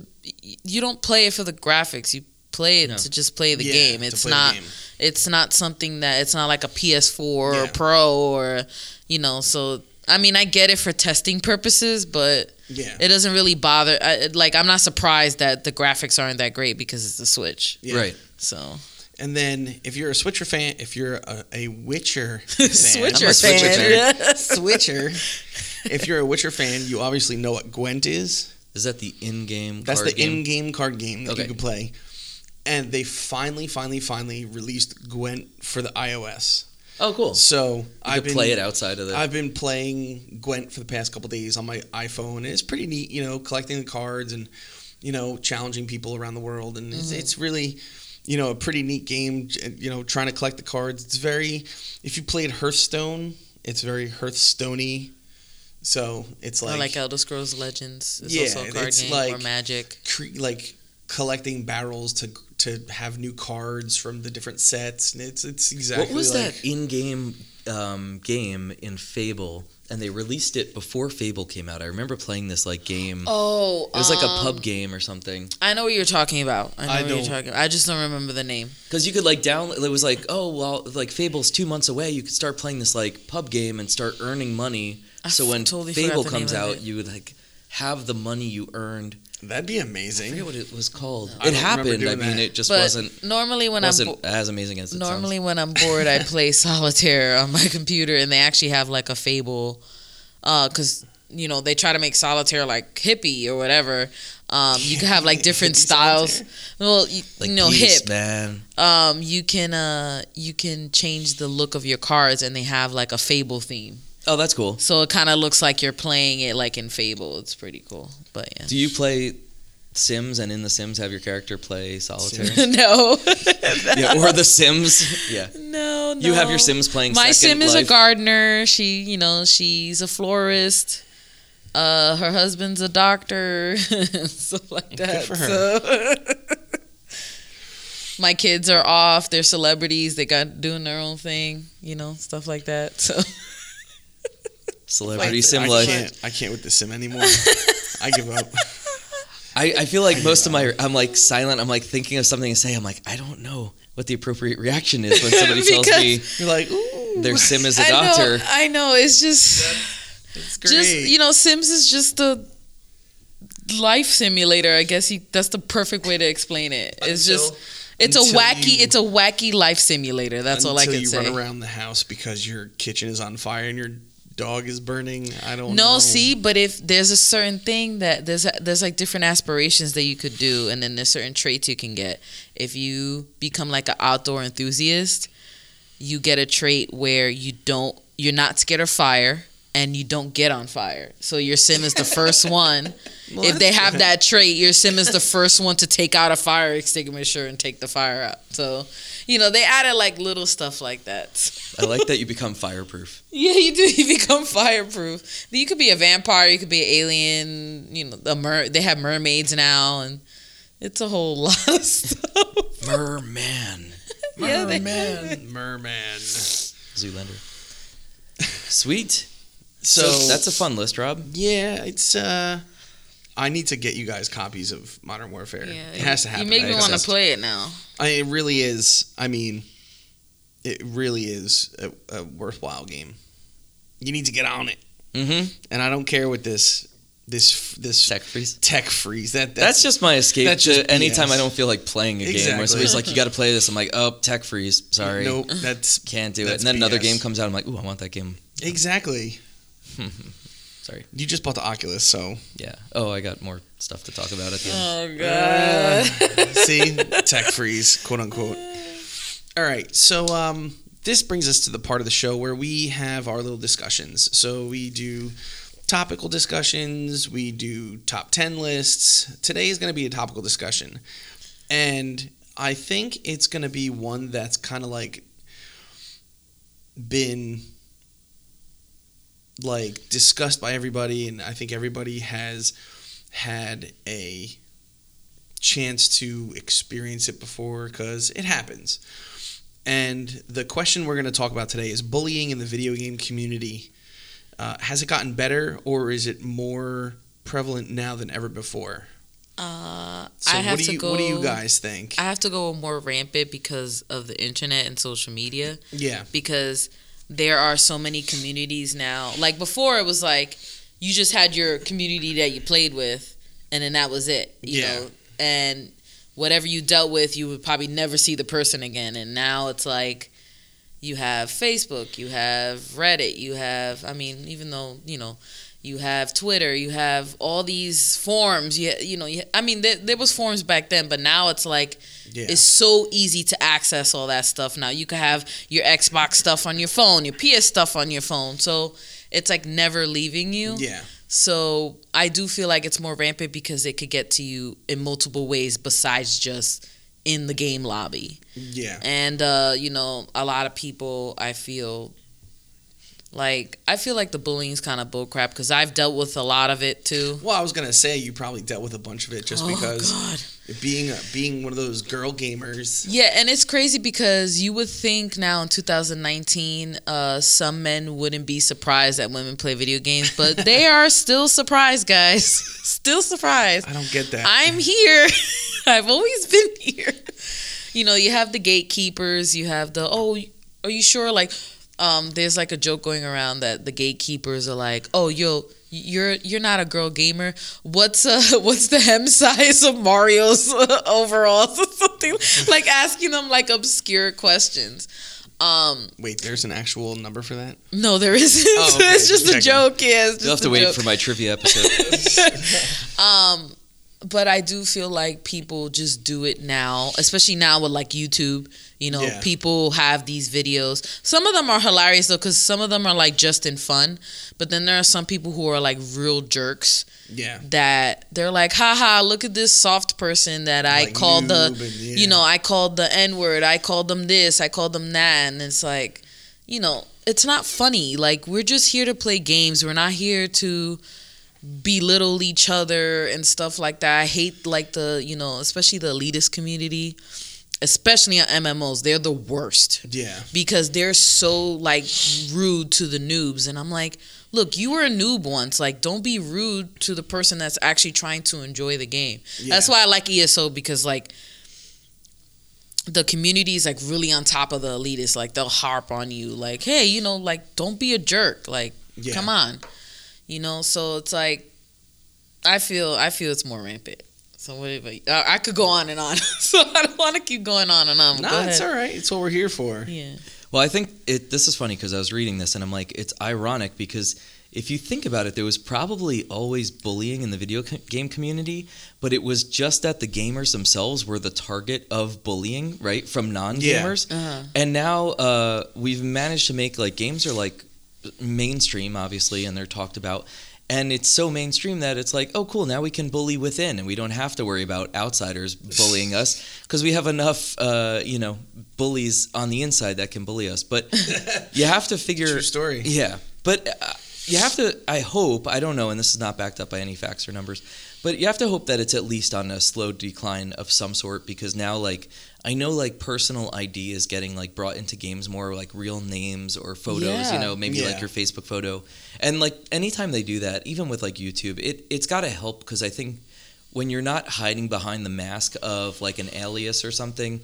You don't play it for the graphics. You play it No. to just play the Yeah, game. It's not. game. It's not something that. It's not like a PS4 or a Pro or, you know. So I mean, I get it for testing purposes, but Yeah. it doesn't really bother. I, like I'm not surprised that the graphics aren't that great because it's the Switch. Yeah. Right. So And then if you're a Switcher fan, if you're a, a Witcher [laughs] fan, Switcher I'm a Switcher fan. fan. [laughs] Switcher. if you're a Witcher fan, you obviously know what Gwent is. Is that the in-game? That's card the game? in-game card game that Okay. you can play. And they finally, finally, finally released Gwent for the iOS. Oh, cool. So You I've could been play it outside of the. I've been playing Gwent for the past couple days on my iPhone, and it's pretty neat. You know, collecting the cards and you know challenging people around the world, and Mm-hmm. it's really you know a pretty neat game. You know, trying to collect the cards. It's very if you played Hearthstone, it's very Hearthstoney. So it's I like like Elder Scrolls Legends. It's Yeah, also a card it's game or like- Magic. cre- like collecting barrels to to have new cards from the different sets, and it's it's exactly what was like, that in-game um, game in Fable and they released it before Fable came out. I remember playing this like game. Oh, it was like a um, pub game or something. I know what you're talking about. I know I what you're talking. about. I just don't remember the name. Because you could like down. It was like, oh well, like Fable's two months away. You could start playing this like pub game and start earning money. I so f- when totally Fable comes out, you would like have the money you earned. That'd be amazing. I amazing. forget what it was called. I It don't happened. I mean, that. it just But wasn't normally when I'm bo- as amazing as it normally sounds. when I'm bored, I [laughs] play solitaire on my computer, and they actually have like a Fable, because you know they try to make solitaire like hippie or whatever. Um, you can have like [laughs] different styles. solitaire. Well, you, Like you know, peace, hip. man. Um, you can uh, you can change the look of your cards, and they have like a Fable theme. Oh, that's cool. So it kind of looks like you're playing it like in Fable. It's pretty cool. But yeah. Do you play Sims and in the Sims have your character play solitaire? [laughs] no. [laughs] [laughs] yeah, or the Sims. Yeah. no, no. You have your Sims playing. Solitaire? My Second sim is Life. a gardener. She, you know, she's a florist. Uh, her husband's a doctor, stuff like that. Good for her. So. My kids are off. They're celebrities. They got doing their own thing, you know, stuff like that. So Celebrity I Sim life. can't. I can't with the sim anymore. I give up. I, I feel like I most of my I'm like silent. I'm like thinking of something to say. I'm like I don't know what the appropriate reaction is when somebody [laughs] tells me You're like, ooh, their sim is a [laughs] I doctor. know, I know. It's just, it's great. just you know, Sims is just a life simulator. I guess you, that's the perfect way to explain it. It's Until- just. It's a wacky. you- it's a wacky life simulator. That's all I Until can you say. run around the house because your kitchen is on fire and your dog is burning. I don't know. No, know. see, but if there's a certain thing that there's there's like different aspirations that you could do, and then there's certain traits you can get. If you become like an outdoor enthusiast, you get a trait where you don't, you're not scared of fire, and you don't get on fire. So your sim is the first [laughs] one. Well, if they have that trait, your sim is the first one to take out a fire extinguisher and take the fire out. So, you know, they added like little stuff like that. I like that you [laughs] become fireproof. Yeah, you do. [laughs] You become fireproof. You could be a vampire. You could be an alien. You know, a mer. They have mermaids now, and it's a whole [laughs] lot of stuff. Merman. Yeah, Merman. Merman. Zoolander. Sweet. So, So, that's a fun list, Rob. yeah. It's uh, I need to get you guys copies of Modern Warfare. Yeah, it has to happen. You make me want to play it now. I, it really is. I mean, it really is a, a worthwhile game. You need to get on it, Mm-hmm. and I don't care what this this this Tech freeze. tech freeze. That That's, that's, just my escape that's just anytime BS. I don't feel like playing a game. Where Exactly. somebody's like, "You got to play this," I'm like, "Oh, tech freeze. Sorry, Nope, that's can't do it." And then another game comes out. I'm like, "Ooh, I want that game." exactly. [laughs] Sorry. You just bought the Oculus, so Yeah. Oh, I got more stuff to talk about at the end. Oh Uh, [laughs] see tech freeze, quote unquote. All right, so um, this brings us to the part of the show where we have our little discussions. So we do topical discussions, we do top ten lists. Today is going to be a topical discussion, and I think it's going to be one that's kind of like been like discussed by everybody and I think everybody has had a chance to experience it before cuz it happens. And the question we're going to talk about today is bullying in the video game community. Uh, has it gotten better or is it more prevalent now than ever before? Uh, So I what have do to you go. what do you guys think? I have to go more rampant because of the internet and social media. yeah. because there are so many communities now. Like before, it was like you just had your community that you played with, and then that was it. You Yeah. know, and whatever you dealt with, you would probably never see the person again. And now it's like you have Facebook, you have Reddit, you have. I mean, even though you know. You have Twitter. You have all these forms. You, you know. You, I mean, there, there was forms back then, but now it's like Yeah. it's so easy to access all that stuff now. You can have your Xbox stuff on your phone, your PS stuff on your phone. So it's like never leaving you. yeah. So I do feel like it's more rampant because it could get to you in multiple ways besides just in the game lobby. Yeah. And uh, you know, a lot of people I feel Like I feel like the bullying is kind of bullcrap because I've dealt with a lot of it too. Well, I was gonna say you probably dealt with a bunch of it just oh because God. being a, being one of those girl gamers. Yeah, and it's crazy because you would think now in 2019, uh, some men wouldn't be surprised that women play video games, but [laughs] they are still surprised, guys. [laughs] still surprised. I don't get that. I'm here. [laughs] I've always been here. You know, you have the gatekeepers. You have the oh, are you sure? Like, um, there's like a joke going around that the gatekeepers are like, oh, yo, you're you're not a girl gamer. What's uh [laughs] what's the hem size of Mario's [laughs] overalls [laughs] or something? Like asking them like obscure questions. Um, Wait, there's an actual number for that? no, there isn't. Oh, okay, it's just just a checking. joke. Yeah, it's You'll have to wait joke. for my trivia episode. Um, but I do feel like people just do it now, especially now with like YouTube. You know, Yeah. people have these videos. Some of them are hilarious though, because some of them are like just in fun. But then there are some people who are like real jerks Yeah. that they're like, haha, look at this soft person that I Like called the, noob yeah. you know, I called the N word, I called them this, I called them that. And it's like, you know, it's not funny. Like, we're just here to play games. We're not here to belittle each other and stuff like that. I hate, like, the, you know, especially the elitist community, especially on MMOs. They're the worst. Yeah. because they're so like rude to the noobs. And i'm like look you were a noob once. Like don't be rude to the person that's actually trying to enjoy the game. That's why i like eso because like the community is like really on top of the elitists like they'll harp on you. Like hey you know like don't be a jerk. Like Yeah. come on you know so it's like i feel i feel it's more rampant so what about you? Uh, i could go on and on [laughs] so i don't want to keep going on and on but No, go it's all right. It's what we're here for. yeah Well, I think it. This is funny because I was reading this and I'm like, it's ironic because if you think about it, there was probably always bullying in the video co- game community, but it was just that the gamers themselves were the target of bullying, right, from non-gamers. uh-huh. And now uh, we've managed to make like games are like mainstream, obviously, and they're talked about. And it's so mainstream that it's like, oh, cool. Now we can bully within, and we don't have to worry about outsiders bullying us because we have enough, uh, you know, bullies on the inside that can bully us. But [laughs] you have to figure, True story. yeah. But uh, you have to. I hope. I don't know, and this is not backed up by any facts or numbers. But you have to hope that it's at least on a slow decline of some sort because now, like, I know like personal ID is getting like brought into games more, like real names or photos. You know, maybe like your Facebook photo, and like anytime they do that, even with like YouTube, it it's got to help because I think when you're not hiding behind the mask of like an alias or something,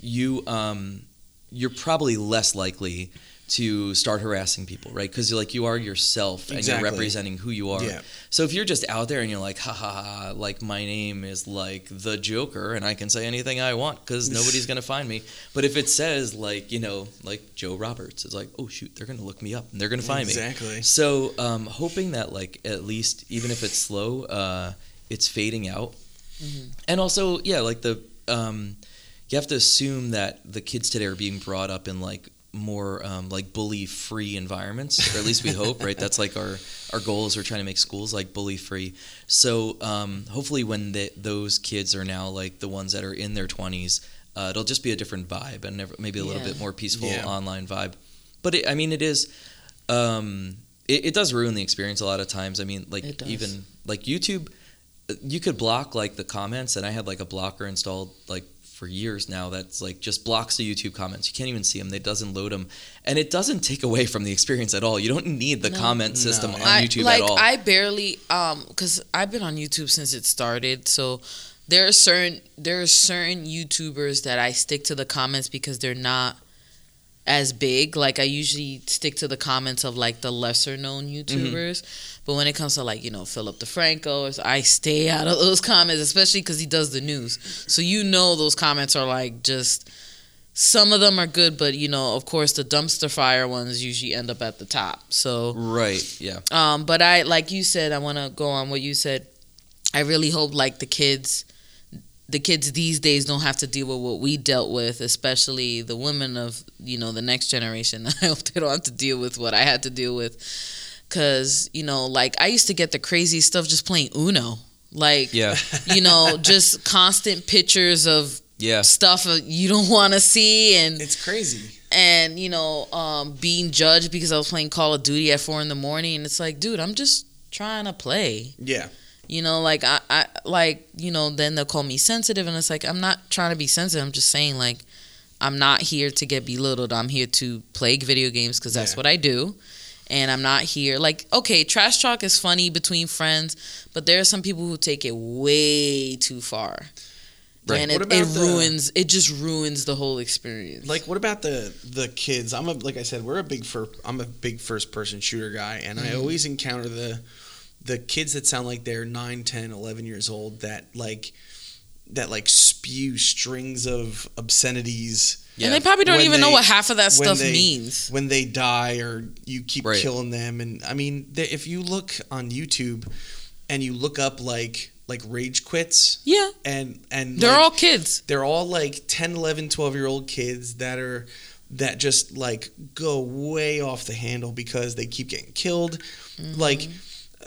you um you're probably less likely to start harassing people, right? Because you're like you are yourself and Exactly. you're representing who you are. Yeah. So if you're just out there and you're like, ha ha ha, like my name is like the Joker and I can say anything I want because nobody's gonna find me. But if it says like you know like Joe Roberts, it's like oh shoot, they're gonna look me up and they're gonna find me. Exactly. So um, hoping that like at least even if it's slow, uh, it's fading out, Mm-hmm. and also yeah, like the um, you have to assume that the kids today are being brought up in like more um, like bully free environments, or at least we hope, right? That's like our our goal is we're trying to make schools like bully free. So um, hopefully when the, those kids are now like the ones that are in their twenties, uh, it'll just be a different vibe and never, maybe a little Yeah. bit more peaceful Yeah. online vibe. But it, I mean, it is. Um, it, it does ruin the experience a lot of times. I mean, like It does. even like YouTube, uh, you could block like the comments, and I had like a blocker installed like for years now that's like just blocks the YouTube comments. You can't even see them; it doesn't load them, and it doesn't take away from the experience at all. You don't need the No. comment system No. on I, YouTube like at all. I barely um because I've been on YouTube since it started, so there are certain there are certain YouTubers that I stick to the comments because they're not as big. Like I usually stick to the comments of like the lesser known Mm-hmm. YouTubers. But when it comes to like you know Philip DeFranco, I stay [laughs] out of those comments, especially because he does the news. So you know those comments are like just. Some of them are good, but you know, of course, the dumpster fire ones usually end up at the top. So right? Yeah. um, but I, like you said, I want to go on what you said. I really hope like the kids, the kids these days don't have to deal with what we dealt with, especially the women of you know the next generation. [laughs] I hope they don't have to deal with what I had to deal with, because you know, like I used to get the crazy stuff just playing Uno, like Yeah. [laughs] you know, just constant pictures of Yeah. stuff you don't want to see and It's crazy. and you know, um, being judged because I was playing Call of Duty at four in the morning, and it's like, dude, I'm just trying to play. Yeah. You know, like I, I like, you know, then they'll call me sensitive and it's like I'm not trying to be sensitive. I'm just saying like I'm not here to get belittled. I'm here to play video games because that's Yeah. what I do. And I'm not here like okay, trash talk is funny between friends, but there are some people who take it way too far. Right. And it, it the- ruins it just ruins the whole experience. Like, what about the the kids? I'm a like I said, we're a big for I'm a big first person shooter guy, and I mm-hmm. always encounter the the kids that sound like they're 9, 10, 11 years old that like that like spew strings of obscenities Yeah. And they probably don't When even know what half of that stuff they- means. when they die or you keep Right. killing them and i mean they, if you look on youtube and you look up like like rage quits Yeah. and and They're like, all kids. they're all like 10 11 12 year old kids that are that just like go way off the handle because they keep getting killed like mm-hmm.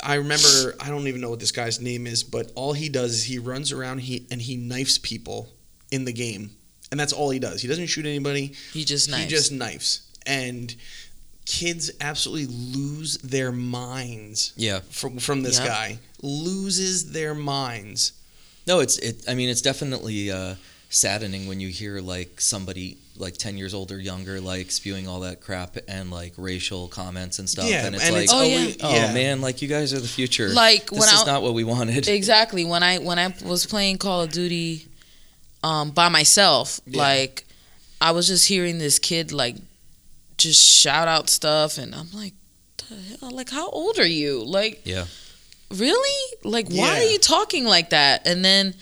I remember i don't even know what this guy's name is but all he does is he runs around he and he knifes people in the game and that's all he does he doesn't shoot anybody He just nice. he just knifes and kids absolutely lose their minds Yeah. from from this Yep. guy loses their minds No, it's it. I mean, it's definitely uh, saddening when you hear like somebody like ten years old or younger like spewing all that crap and like racial comments and stuff, yeah and it's like, Oh, yeah. always- oh man, like you guys are the future. Like this when is I not what we wanted. [laughs] Exactly. When I when I was playing Call of Duty um by myself, Yeah. like I was just hearing this kid like just shout out stuff and I'm like the hell? like how old are you? Like Yeah. really? Like why Yeah. are you talking like that? And then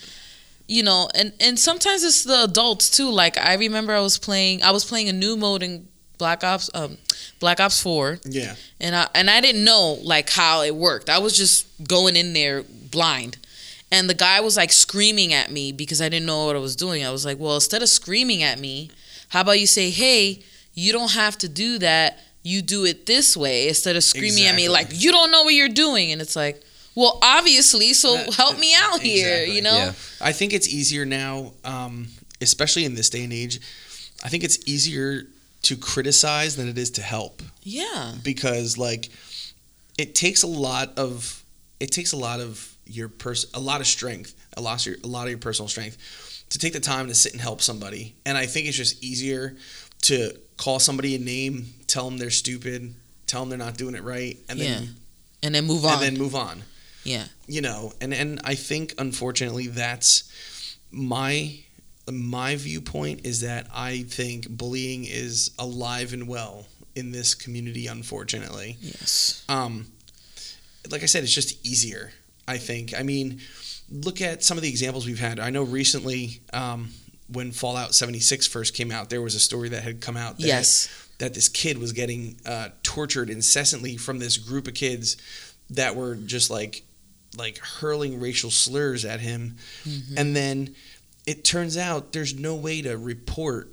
you know, and and sometimes it's the adults too. Like I remember I was playing I was playing a new mode in Black Ops um Black Ops 4 yeah and I and I didn't know like how it worked. I was just going in there blind. And the guy was like screaming at me because I didn't know what I was doing. I was like, "Well, instead of screaming at me, how about you say, "Hey, you don't have to do that. You do it this way." Instead of screaming at me like, "You don't know what you're doing." And it's like, "Well, obviously, so That- help me out here," exactly. you know? Yeah. I think it's easier now, um, especially in this day and age. I think it's easier to criticize than it is to help Yeah. because, like, it takes a lot of it takes a lot of your person, a lot of strength, a lot of your, a lot of your personal strength to take the time to sit and help somebody. And I think it's just easier to call somebody a name, tell them they're stupid, tell them they're not doing it right, and then And then move on. and then move on yeah. you know and and i think unfortunately that's my my viewpoint is that i think bullying is alive and well in this community unfortunately Yes. um like i said it's just easier i think i mean look at some of the examples we've had i know recently um when fallout 76 first came out there was a story that had come out that Yes. that this kid was getting uh, tortured incessantly from this group of kids that were just like like hurling racial slurs at him Mhm. and then it turns out there's no way to report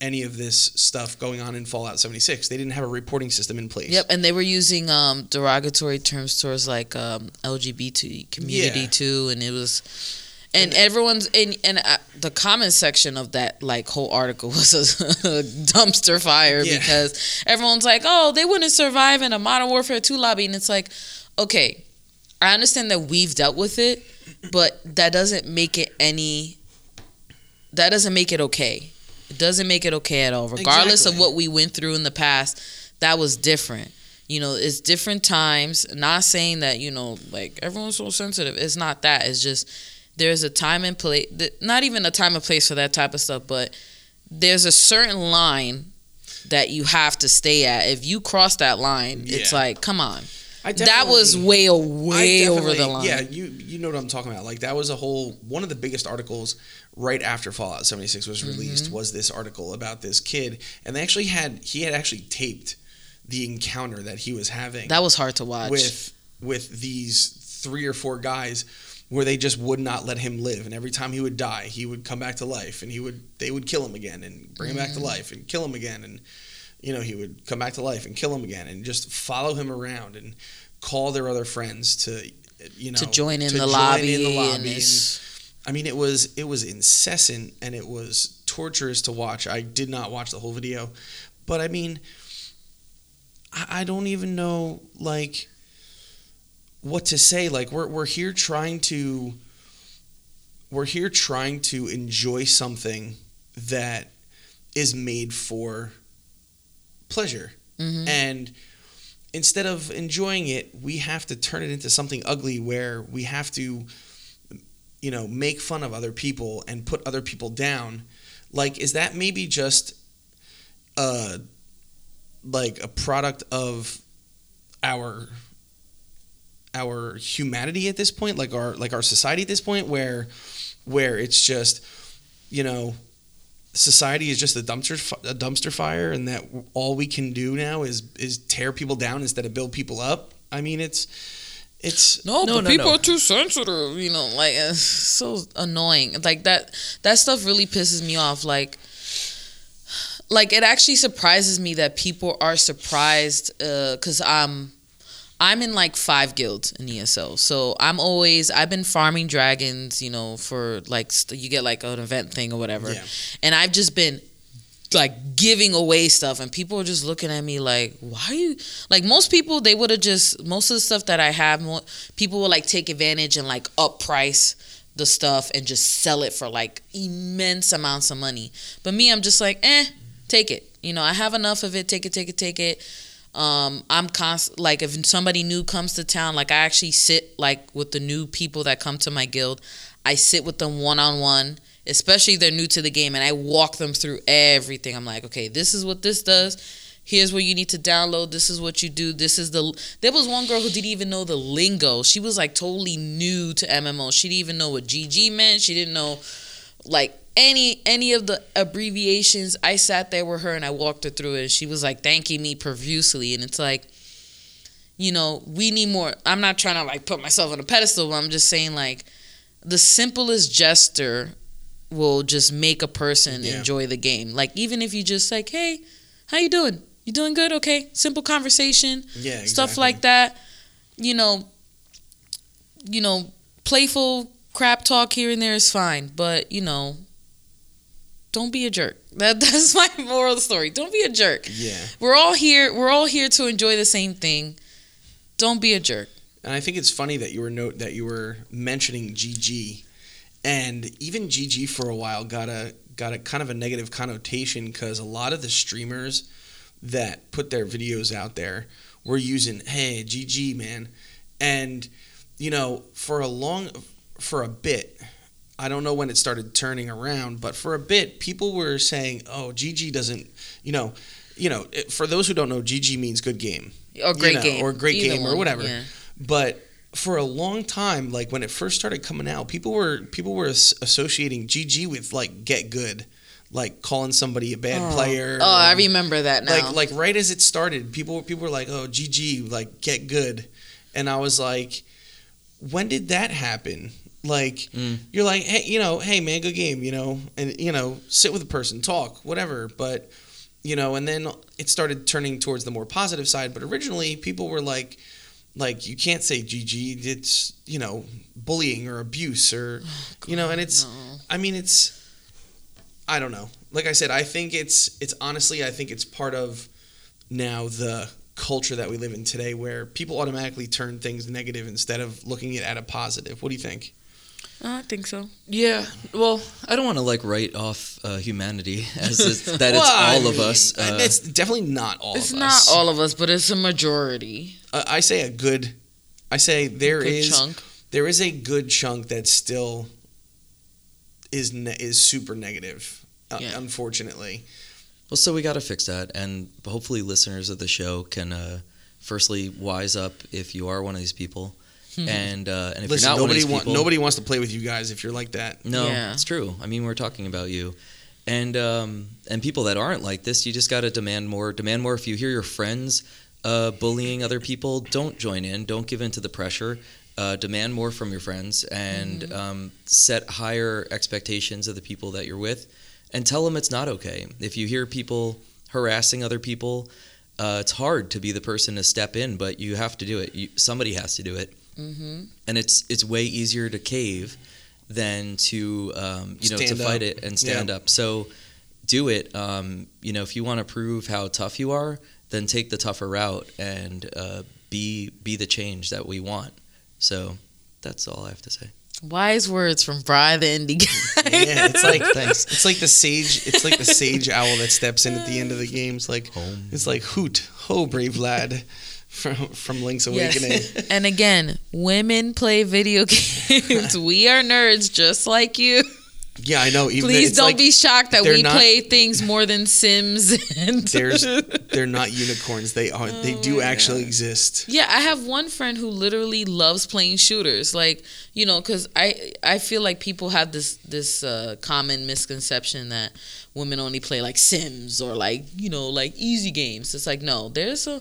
any of this stuff going on in Fallout 76 they didn't have a reporting system in place Yep, and they were using um, derogatory terms towards like um, LGBT community Yeah. too, and it was, and everyone's in and uh, the comment section of that like whole article [laughs] was a, dumpster fire Yeah. because everyone's like, oh, they wouldn't survive in a Modern Warfare 2 lobby, and it's like, okay, I understand that we've dealt with it, but that doesn't make it any. That doesn't make it okay. It doesn't make it okay at all, regardless of what we went through in the past. That was different. You know, it's different times. Not saying that you know, like everyone's so sensitive. It's not that. It's just there's a time and place. Not even a time and place for that type of stuff, but there's a certain line that you have to stay at. If you cross that line, it's like, come on. I That was way, way over the line. Yeah, you you know what I'm talking about. Like that was a whole one of the biggest articles right after Fallout 76 was released Mm-hmm. was this article about this kid, and they actually had he had actually taped the encounter that he was having That was hard to watch. with with these three or four guys where they just would not let him live and every time he would die he would come back to life and he would they would kill him again and bring him back Mm-hmm. to life and kill him again and you know he would come back to life and kill him again and just follow him around and call their other friends to you know to join in to the join lobby, in the and lobby and- I mean, it was it was incessant and it was torturous to watch. I did not watch the whole video, but I mean, I, I don't even know like what to say. Like we're we're here trying to we're here trying to enjoy something that is made for pleasure. Mhm. And instead of enjoying it, we have to turn it into something ugly where we have to, you know, make fun of other people and put other people down. Like, is that maybe just uh like a product of our our humanity at this point, like our like our society at this point, where where it's just, you know, society is just a dumpster a dumpster fire, and that all we can do now is is tear people down instead of build people up. I mean, it's it's No, No, but no, people no. are too sensitive. You know, like it's so annoying. Like that. That stuff really pisses me off. Like, like it actually surprises me that people are surprised uh, because I'm, I'm in like five guilds in ESO. So I'm always I've been farming dragons. You know, for like you get like an event thing or whatever, Yeah. and I've just been like giving away stuff and people are just looking at me like why are you like most people they would have just most of the stuff that i have people will like take advantage and like up price the stuff and just sell it for like immense amounts of money but me i'm just like eh take it you know i have enough of it take it take it take it um i'm const like if somebody new comes to town like i actually sit like with the new people that come to my guild. I sit with them one-on-one especially they're new to the game and i walk them through everything. I'm like okay this is what this does. Here's where you need to download. This is what you do. This is the there was one girl who didn't even know the lingo. She was like totally new to mmo she didn't even know what gg meant. She didn't know like any any of the abbreviations i sat there with her and i walked her through it. And she was like thanking me profusely. And it's like you know we need more. I'm not trying to like put myself on a pedestal but i'm just saying like the simplest gesture will just make a person Yeah. enjoy the game. Like even if you just like hey how you doing? You doing good? Okay. Simple conversation yeah stuff like that. You know you know playful crap talk here and there is fine. But you know don't be a jerk. That [laughs] that's my moral story. Don't be a jerk. Yeah. we're all here we're all here to enjoy the same thing. Don't be a jerk. And I think it's funny that you were note that you were mentioning GG, and even GG for a while got a got a kind of a negative connotation because a lot of the streamers that put their videos out there were using "Hey GG man," and you know for a long for a bit. I don't know when it started turning around, but for a bit, people were saying, "Oh, GG doesn't," you know, you know. For those who don't know, GG means good game or great know, game or great Either game or whatever. yeah. But for a long time, like when it first started coming out, people were people were associating GG with like get good, like calling somebody a bad oh. player. oh i remember that now Like like right as it started, people people were like, "Oh, GG, like get good," and I was like, "When did that happen?" Like Mm. you're like, "Hey, you know, hey man, good game," you know, and you know, sit with a person, talk, whatever, but you know, and then it started turning towards the more positive side. But originally, people were like, like you can't say GG, it's you know, bullying or abuse or you know, and it's, no. I mean, it's, I don't know. Like I said, I think it's, it's honestly, I think it's part of now the culture that we live in today, where people automatically turn things negative instead of looking at it at a positive. What do you think? I think so Yeah, well, I don't want to like write off uh, humanity [laughs] as it's, that it's Well, I all of mean, us. Uh, it's definitely not all of us. it's not us. all of us but it's a majority Uh, I say a good. I say there Good is chunk there is a good chunk that still is ne- is super negative. Uh, Yeah. Unfortunately, well, so we got to fix that, and hopefully, listeners of the show can uh, firstly wise up if you are one of these people, and uh, and if listen. you're not one of Nobody these want, people, nobody wants to play with you guys if you're like that. No, Yeah. it's true. I mean, we're talking about you, and um, and people that aren't like this, you just got to demand more. Demand more. If you hear your friends uh, bullying other people, don't join in. Don't give in to the pressure. Uh, demand more from your friends and um, set higher expectations of the people that you're with, and tell them it's not okay. If you hear people harassing other people, uh, it's hard to be the person to step in, but you have to do it. You, somebody has to do it mm-hmm. and it's it's way easier to cave than to um, you know Stand to fight it and stand Yeah. up. So do it. Um, you know, if you want to prove how tough you are, then take the tougher route and uh, be be the change that we want. So that's all I have to say. Wise words from Brian the indie guy. Yeah, it's like [laughs] Thanks. It's like the sage. It's like the sage owl that steps in at the end of the game. It's like Home. it's like hoot, ho, brave lad, from [laughs] from Link's Awakening. Yes. [laughs] and again, women play video [laughs] games. we are nerds just like you. Yeah, I know. Even Please don't like be shocked that we not- play things more than Sims. And There's they're not unicorns. They are. they Oh do actually God. exist. Yeah, I have one friend who literally loves playing shooters. Like, you know, cuz I I feel like people have this this uh, common misconception that women only play like Sims or like, you know, like easy games. It's like, no, there's a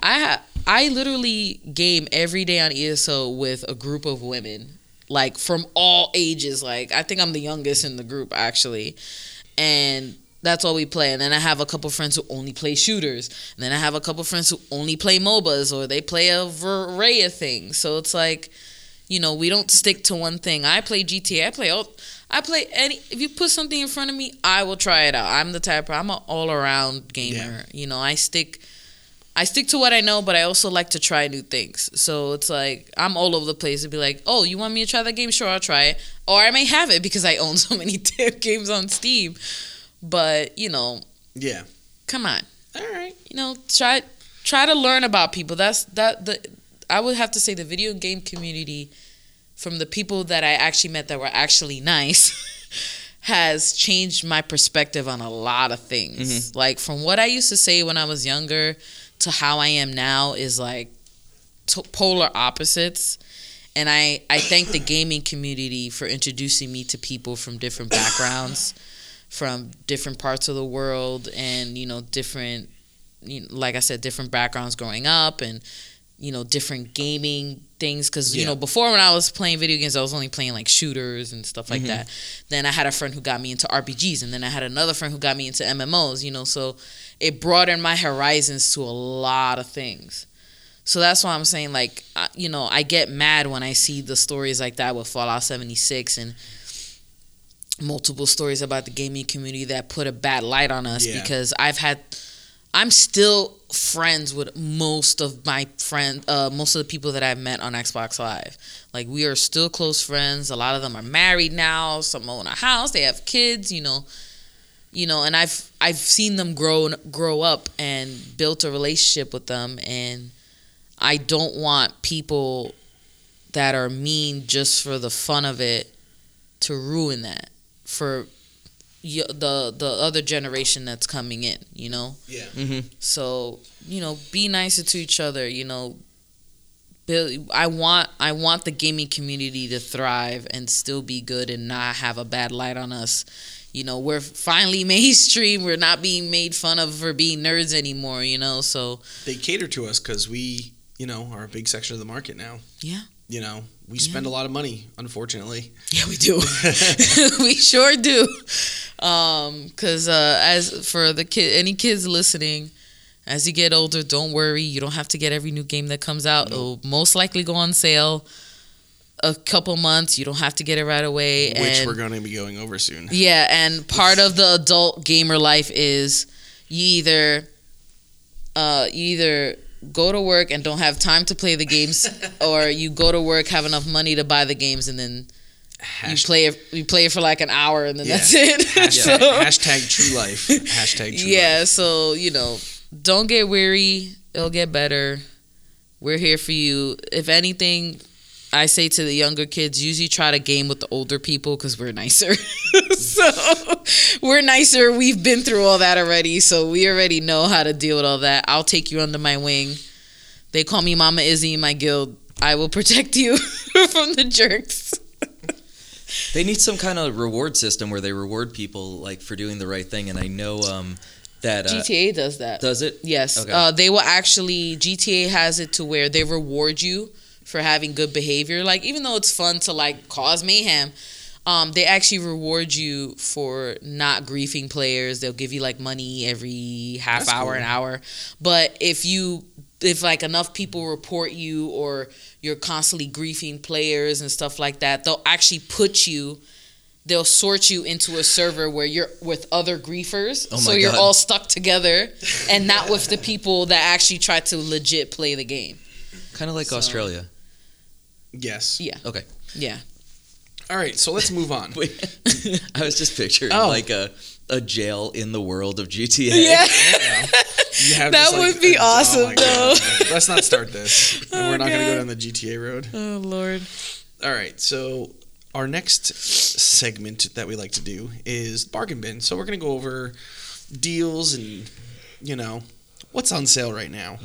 I ha- I literally game every day on ESO with a group of women like from all ages. Like, I think I'm the youngest in the group actually. And that's all we play. And then I have a couple friends who only play shooters. And then I have a couple friends who only play MOBAs or they play a array of things. So it's like, you know, we don't stick to one thing. I play GTA. I play all. I play any. If you put something in front of me, I will try it out. I'm the type. I'm an all around gamer. Yeah. You know, I stick. I stick to what I know, but I also like to try new things. So it's like I'm all over the place to be like, oh, you want me to try that game? Sure, I'll try it. Or I may have it because I own so many [laughs] damn games on Steam. But you know, Yeah. come on, All right. you know, try try to learn about people. That's that the I would have to say the video game community from the people that I actually met that were actually [laughs] nice [laughs] has changed my perspective on a lot of things. Mm-hmm. Like from what I used to say when I was younger to how I am now is like to- polar opposites. And I, I thank the gaming community for introducing me to people from different backgrounds, from different parts of the world, and you know different, you know, like I said, different backgrounds growing up, and you know different gaming things. Because you know before when I was playing video games, I was only playing like shooters and stuff like Mhm. that. Then I had a friend who got me into RPGs, and then I had another friend who got me into MMOs. You know, so it broadened my horizons to a lot of things. So that's why I'm saying, like, you know, I get mad when I see the stories like that with Fallout 76 and multiple stories about the gaming community that put a bad light on us Yeah. because I've had, I'm still friends with most of my friend, uh, most of the people that I've met on Xbox Live. Like, we are still close friends. A lot of them are married now. Some own a house. They have kids. You know, you know, and I've I've seen them grow grow up and built a relationship with them and I don't want people that are mean just for the fun of it to ruin that for the the other generation that's coming in, you know? Yeah. Mm-hmm. So, you know, be nicer to each other, you know. Build, I want I want the gaming community to thrive and still be good and not have a bad light on us. You know, we're finally [laughs] mainstream. We're not being made fun of for being nerds anymore, you know. So, They cater to us because we, you know, are a big section of the market now. Yeah. You know, we spend a lot of money, unfortunately. [laughs] Yeah, we do. [laughs] we sure do. Um, cause uh, as for the kid, any kids listening, as you get older, don't worry. You don't have to get every new game that comes out. It'll most likely go on sale a couple months. You don't have to get it right away. Which and we're going to be going over soon. yeah, and part of the adult gamer life is you either uh, you either go to work and don't have time to play the games, [laughs] or you go to work have enough money to buy the games and then you play it. You play it for like an hour and then Yeah. that's it. hashtag, [laughs] So- hashtag true life. [laughs] Hashtag true yeah. life. So you know, don't get weary. It'll get better. We're here for you. If anything, I say to the younger kids, usually try to game with the older people because we're nicer. [laughs] so we're nicer. We've been through all that already, so we already know how to deal with all that. I'll take you under my wing. They call me Mama Izzy in my guild. I will protect you [laughs] from the jerks. They need some kind of reward system where they reward people like for doing the right thing. And I know um, that uh, GTA does that. does it. Yes. Okay. Uh, they will actually GTA has it to where they reward you for having good behavior. Like even though it's fun to like cause mayhem, um, they actually reward you for not griefing players. They'll give you like money every half That's hour, cool. an hour. But if you if like enough people report you or you're constantly griefing players and stuff like that, they'll actually put you they'll sort you into a server where you're with other griefers. Oh so you're God. all stuck together and not with the people that actually try to legit play the game. Kind of like So- Australia. Yes. Yeah. Okay. Yeah. All right, so let's move on. [laughs] [laughs] I was just picturing Oh. like a a jail in the world of GTA. [laughs] Yeah. You have That like, would be a- oh awesome, oh my God. though. Let's not start this. Oh, We're not going to go down the GTA road. Oh Lord. All right, so our next segment that we like to do is bargain bin. So we're going to go over deals and you know what's on sale right now.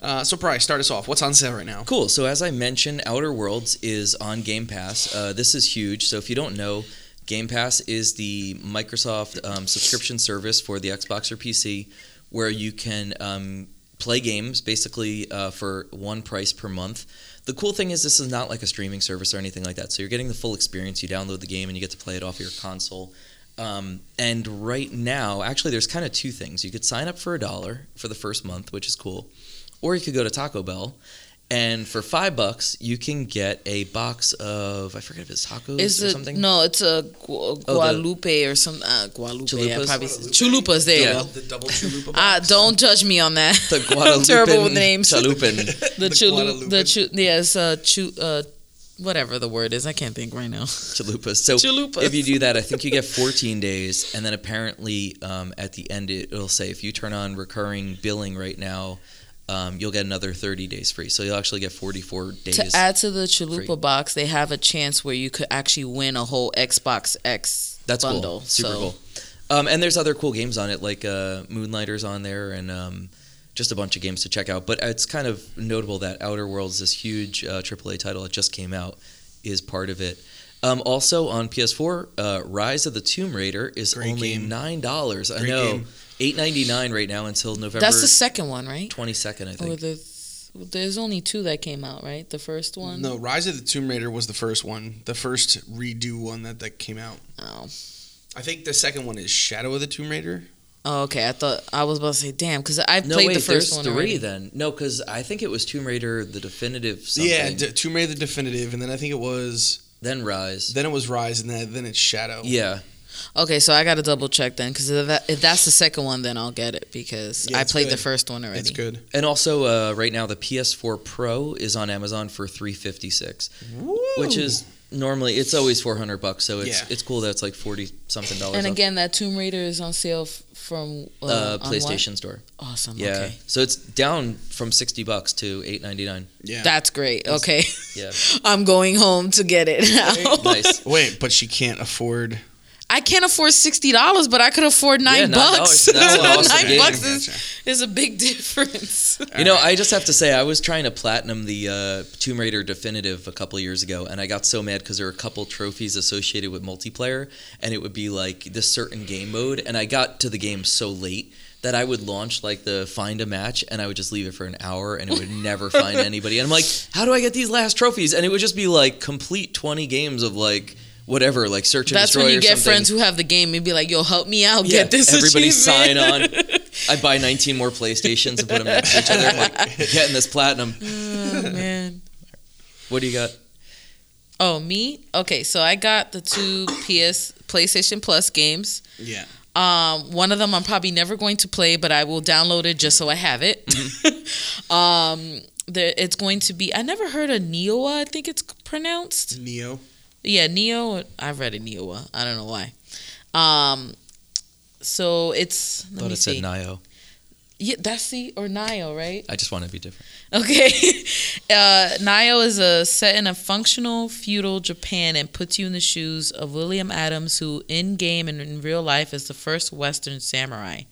Uh, so, Bryce, start us off. What's on sale right now? Cool. So as I mentioned, Outer Worlds is on Game Pass. Uh, this is huge. So if you don't know, Game Pass is the Microsoft um, subscription service for the Xbox or PC, where you can um, play games basically uh, for one price per month. The cool thing is this is not like a streaming service or anything like that. So you're getting the full experience. You download the game and you get to play it off your console. Um, and right now, actually, there's kind of two things. You could sign up for a dollar for the first month, which is cool, or you could go to Taco Bell, and for five bucks, you can get a box of I forget if it's tacos Is or it something. no? It's a Gu- Guadalupe or some uh, Guadalupe. Yeah, Chalupas? probably chulupas. There Yeah. you go. The double chalupa Ah, box? don't judge me on that. The [laughs] I'm terrible with Guadalupe names. Chalupin. [laughs] The The chulu, the Guadalupe. chu, yeah, it's uh, chu, uh, whatever the word is. I can't think right now. Chalupas. So Chalupas. if you do that, I think you get 14 days, and then apparently um, at the end it, it'll say if you turn on recurring billing right now, um, you'll get another 30 days free. So you'll actually get 44 days. To add to the chalupa free. box, they have a chance where you could actually win a whole Xbox X That's bundle. cool. Super so, cool. Um, and there's other cool games on it, like uh, Moonlighter's on there, and um, just a bunch of games to check out. But it's kind of notable that Outer Worlds, this huge uh, AAA title that just came out, is part of it. Um, also on PS4, uh, Rise of the Tomb Raider is Great only game. nine dollars. I Great know, game. eight ninety nine right now until November That's the second one, right? twenty second. I Or think. the there's only two that came out, right? The first one. No, Rise of the Tomb Raider was the first one, the first redo one that, that came out. Oh. I think the second one is Shadow of the Tomb Raider. Oh, okay. I thought I was about to say, damn, because I no, played wait, the first there's one three already. then. No, because I think it was Tomb Raider, the definitive something. Yeah, D- Tomb Raider the definitive, and then I think it was then Rise. then it was Rise, and then then it's Shadow. yeah. Okay, so I got to double check then, because if, that, if that's the second one, then I'll get it because Yeah, I it's played the first one already. it's good. And also, uh, right now, the PS4 Pro is on Amazon for three fifty six, which is normally it's always four hundred bucks. So it's Yeah. it's cool that it's like forty something dollars. And off, again, that Tomb Raider is on sale f- from uh, uh, on what? PlayStation Store. Awesome. Yeah, Okay. so it's down from sixty bucks to eight ninety nine. yeah. That's great. Okay. Yeah, [laughs] I'm going home to get it now. [laughs] nice. Wait, but she can't afford. I can't afford sixty dollars, but I could afford nine Yeah, $9. bucks. That's an awesome [laughs] nine game. bucks Gotcha. is, is a big difference. [laughs] You know, I just have to say, I was trying to platinum the uh, Tomb Raider Definitive a couple years ago, and I got so mad because there were a couple trophies associated with multiplayer, and it would be like this certain game mode, and I got to the game so late that I would launch like the find a match, and I would just leave it for an hour, and it would [laughs] never find anybody. And I'm like, how do I get these last trophies? And it would just be like complete 20 games of like whatever, like search and That's destroy when you get something. friends who have the game and be like, "Yo, help me out, Yeah, get this everybody sign on. [laughs] I buy 19 more PlayStations and put them next to each other. I'm like, getting this platinum. [laughs] oh man. What do you got? Oh, me? Okay, so I got the two PS PlayStation Plus games. Yeah. Um, one of them I'm probably never going to play, but I will download it just so I have it. [laughs] um, there, it's going to be. I never heard of Neoa. I think it's pronounced. Neo. Yeah, Neo. I've read it Neoa. I don't know why. Um, so it's. Let thought me it said. Nio. Yeah, that's the or Nio, right? I just want to be different. Okay. [laughs] Uh, Nio is a set in a functional feudal Japan and puts you in the shoes of William Adams, who in game and in real life is the first Western samurai.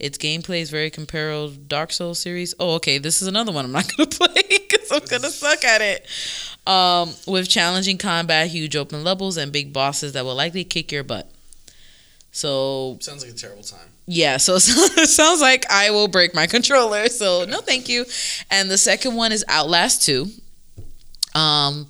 Its gameplay is very comparable to Dark Souls series. Oh, okay. This is another one I'm not going [laughs] to play because I'm going to suck at it. Um, with challenging combat, huge open levels, and big bosses that will likely kick your butt. So Sounds like a terrible time. yeah, so [laughs] it sounds like I will break my controller. So no, thank you. And the second one is Outlast Two. Um,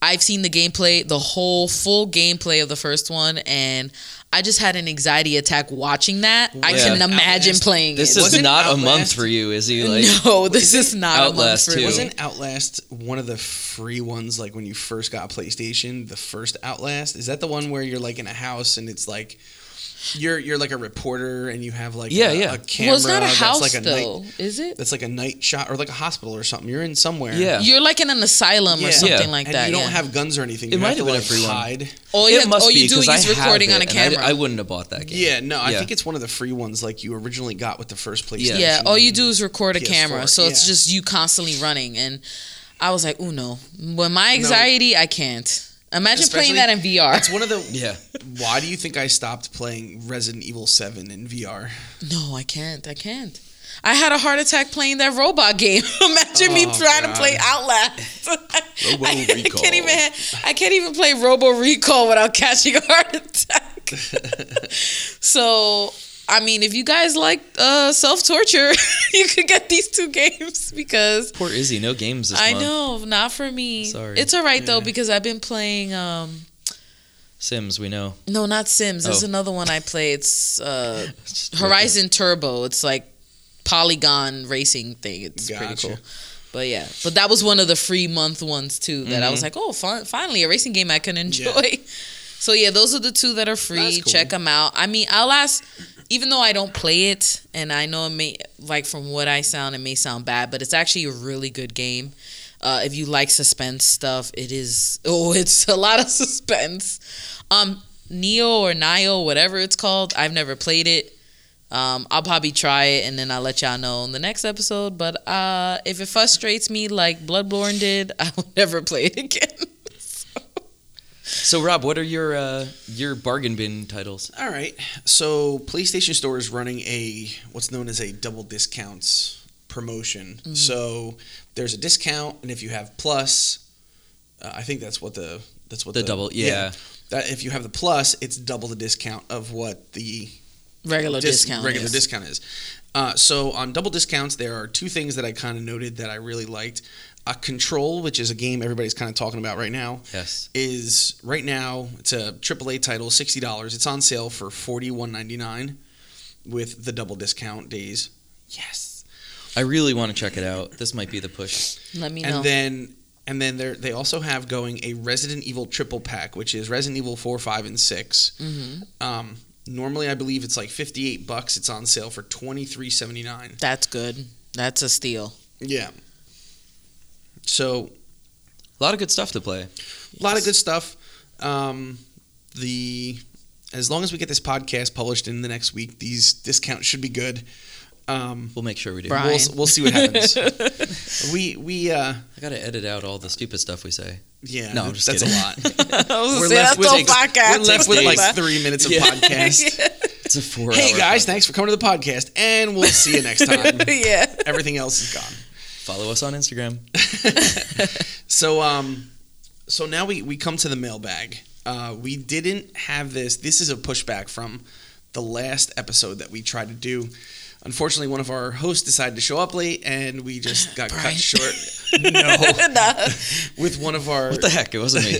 I've seen the gameplay, the whole full gameplay of the first one, and I just had an anxiety attack watching that. I Yeah. can imagine Outlast- playing This it. is Wasn't not a month for you, is he? Like, no, [laughs] this is not Outlast a month for too. Wasn't Outlast one of the free ones? Like when you first got PlayStation, the first Outlast is that the one where you're like in a house and it's like you're you're like a reporter and you have like Yeah, a, yeah. a camera well, it's not a that's house like a though, night is it? that's like a night shot or like a hospital or something. You're in somewhere. Yeah. You're like in an asylum Yeah. or something Yeah. like and that. you don't yeah. have guns or anything. It You might have have to been a like free one. hide. all you, it have, must all be you do because is recording on a it, I- camera. I, wouldn't have bought that game. Yeah, no, I think it's one of the free ones like you originally got with the first place. Yeah, all you do is record a PS4, camera, so it's just you constantly running. And I was like, "Oh no!" When my anxiety, I can't. Imagine Especially- playing that in VR. It's one of the. [laughs] Yeah. Why do you think I stopped playing Resident Evil Seven in VR? No, I can't. I can't. I had a heart attack playing that robot game. [laughs] Imagine me Oh, trying God. to play Outlast. [laughs] Robo I Recall. can't even. I can't even play Robo Recall without catching a heart attack. so, I mean, if you guys like uh, self torture, [laughs] you could get these two games because Poor Izzy, no games this I month. know, not for me. Sorry. It's all right though because I've been playing. um Sims, we know. No, not Sims. There's Oh. another one I play. It's uh, [laughs] Horizon Turbo. It's like polygon racing thing. It's pretty cool. But yeah, but that was one of the free month ones too. That I was Mhm. like, oh, fun, finally a racing game I can enjoy. [laughs] So yeah, those are the two that are free. Cool. Check them out. I mean, Outlast, even though I don't play it, and I know it may like from what I sound, it may sound bad, but it's actually a really good game. Uh, if you like suspense stuff, it is. [laughs] Oh, it's a lot of suspense. Um, Neo or Nio, whatever it's called, I've never played it. Um, I'll probably try it and then I'll let y'all know in the next episode. But uh, if it frustrates me like Bloodborne did, [laughs] I will never play it again. So, Rob, what are your uh, your bargain bin titles? All right. So PlayStation Store is running a what's known as a double discounts promotion. Mm-hmm. So there's a discount, and if you have Plus, uh, I think that's what the that's what The double, yeah. That if you have the Plus, it's double the discount of what the Regular dis- discount. regular is. discount is. Uh, so on double discounts, there are two things that I kind of noted that I really liked. Uh, Control, which is a game everybody's kind of talking about right now, Yes. is right now it's a AAA title, sixty dollars. It's on sale for forty one ninety nine, with the double discount days. Yes, I really want to check it out. This might be the push. Let me know. and then and then they they also have going a Resident Evil triple pack, which is Resident Evil four, five, and 6 hmm Um, normally, I believe it's like fifty eight bucks. It's on sale for twenty three seventy nine. That's good. That's a steal. Yeah. So A lot of good stuff to play. a lot of good stuff. Um, the as long as we get this podcast published in the next week, these discounts should be good. Um, We'll make sure we do. Brian. we'll we'll see what happens. [laughs] we we uh I got to edit out all the stupid stuff we say. yeah No, I'm just that's kidding. a lot. [laughs] We're gonna left that's with the podcast. we're left with like [laughs] three minutes of Yeah. podcast. that. It's a four. Hey hour guys, podcast. thanks for coming to the podcast, and we'll see you next time. yeah. Everything else is gone. Follow us on Instagram. [laughs] so um so now we we come to the mailbag uh we didn't have this this is a pushback from the last episode that we tried to do unfortunately one of our hosts decided to show up late and we just [gasps] got Brian. cut short [laughs] no [laughs] nah. with one of our What the heck? It wasn't me.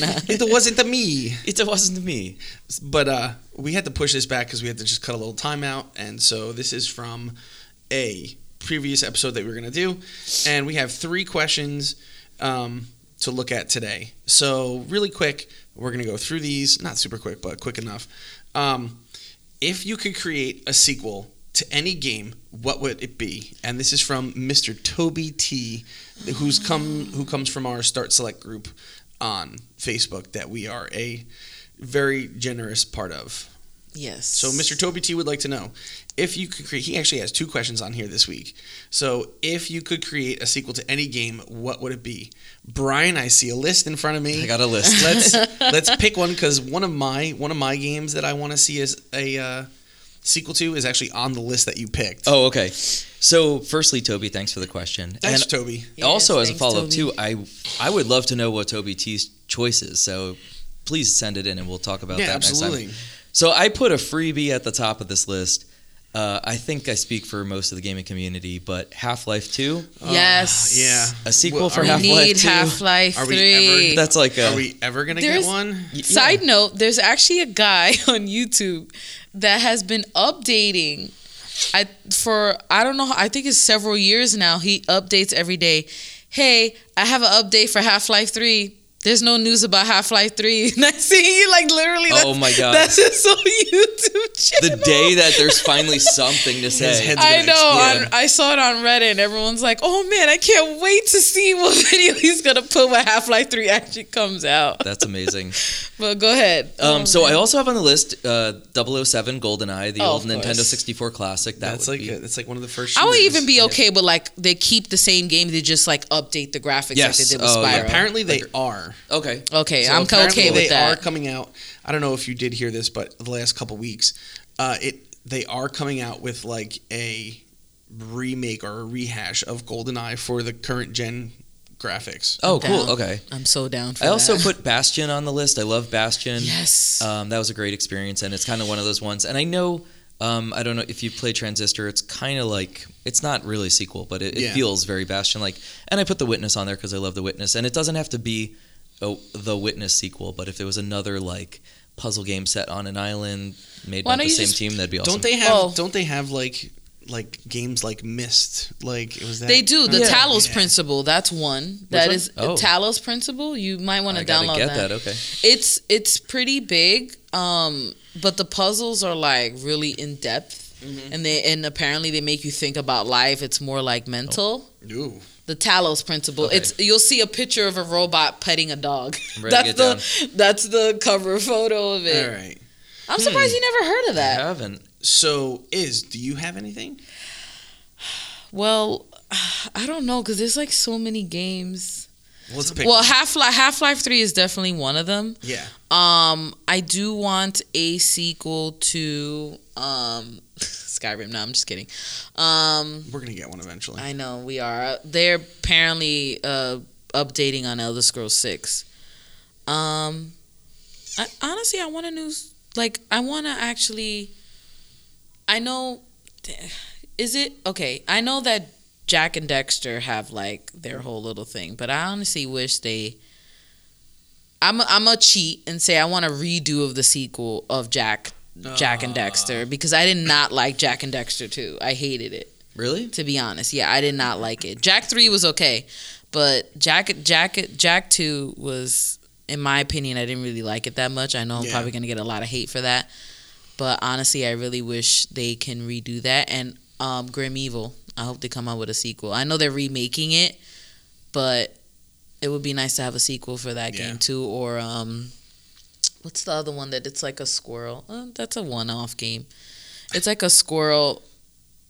nah. it wasn't me it wasn't me. but uh we had to push this back because we had to just cut a little time out and so this is from a previous episode that we were going to do and we have three questions um, to look at today. So really quick we're going to go through these. Not super quick but quick enough. Um, if you could create a sequel to any game what would it be? And this is from mr toby t who's come who comes from our start select group on facebook that we are a very generous part of Yes. so Mr. Toby T would like to know if you could create. He actually has two questions on here this week. So if you could create a sequel to any game, what would it be? Brian, I see a list in front of me. I got a list. let's [laughs] let's pick one because one of my one of my games that I want to see as a uh, sequel to is actually on the list that you picked. Oh, okay. So, firstly, Toby, thanks for the question. thanks, and Toby. Yes, also, as a follow up too, I I would love to know what Toby T's choice is. So, please send it in, and we'll talk about Yeah, that next time. Absolutely. So I put a freebie at the top of this list. uh, I think I speak for most of the gaming community, but Half Life Two, yes. Uh, yeah. a sequel Well, for are we We Half need Life Two. Half Life 3. ever- That's like a Are we ever gonna get one? y- Side note, there's actually a guy [laughs] on YouTube that has been updating I for I don't know, I think it's several years now. He updates every day. Hey, I have an update for Half-Life 3. There's no news about Half-Life 3. And I see like literally that's, Oh my God. That's his whole YouTube channel. the day that there's finally something to say. I know. On, I saw it on Reddit, and everyone's like, "Oh man, I can't wait to see what [laughs] video he's gonna put when Half Life Three actually comes out." That's amazing. [laughs] But go ahead. Um, Oh, so I also have on the list uh, 007 GoldenEye, the Oh, old Nintendo 64 classic. That That's like be, a, that's like one of the first. I would even be okay with like they keep the same game, they just like update the graphics like Yes. they did with Oh, yeah. Apparently they are. Okay. Okay, So I'm okay with they that. are coming out. I don't know if you did hear this, but the last couple weeks, uh, it they are coming out with like a remake or a rehash of GoldenEye for the current gen graphics. Oh, I'm cool. down. Okay. I'm so down for I also that. put Bastion on the list. I love Bastion. yes. Um, that was a great experience, and it's kind of one of those ones. And I know, um, I don't know if you play Transistor. It's kind of like it's not really a sequel, but it, it Yeah. feels very Bastion like. And I put The Witness on there because I love The Witness, and it doesn't have to be a, the Witness sequel. But if there was another like puzzle game set on an island made Why by the same just- team, that'd be awesome. Don't they have? Well- don't they have like like games like Myst? Like it was that. they do the Yeah. Talos Yeah. Principle. That's one. That one? is Oh. Talos Principle. You might want to download get that. that. Okay. It's it's pretty big, um, but the puzzles are like really in depth, Mm-hmm. and they and apparently they make you think about life. It's more like mental. Ooh. The Talos principle. Okay. It's you'll see a picture of a robot petting a dog. I'm ready to [laughs] That's the that's the cover photo of it. All right. I'm surprised you hmm. never heard of I that. haven't. So is do you have anything? Well, [sighs] I don't know because there's like so many games. Let's pick. Well. Half Life Half Life Three is definitely one of them. yeah. Um, I do want a sequel to um [laughs] Skyrim. No, I'm just kidding. Um, We're gonna get one eventually. I know we are. They're apparently uh updating on Elder Scrolls Six. Um, I, honestly, I want a new like. I want to actually. I know. [sighs] Is it okay? I know that Jak and Daxter have like their whole little thing, but I honestly wish they. I'm a, I'm a cheat and say I want a redo of the sequel of Jack Jak and Daxter because I did not like Jak and Daxter too. I hated it Really? to be honest. Yeah, I did not like it. Jak 3 was okay, but Jack Jack Jak 2 was in my opinion I didn't really like it that much. I know I'm Yeah. probably going to get a lot of hate for that. But honestly, I really wish they can redo that and um Grim Evil. I hope they come out with a sequel. I know they're remaking it, but it would be nice to have a sequel for that Yeah. game too or um what's the other one that it's like a squirrel? Uh, that's a one-off game. It's like a squirrel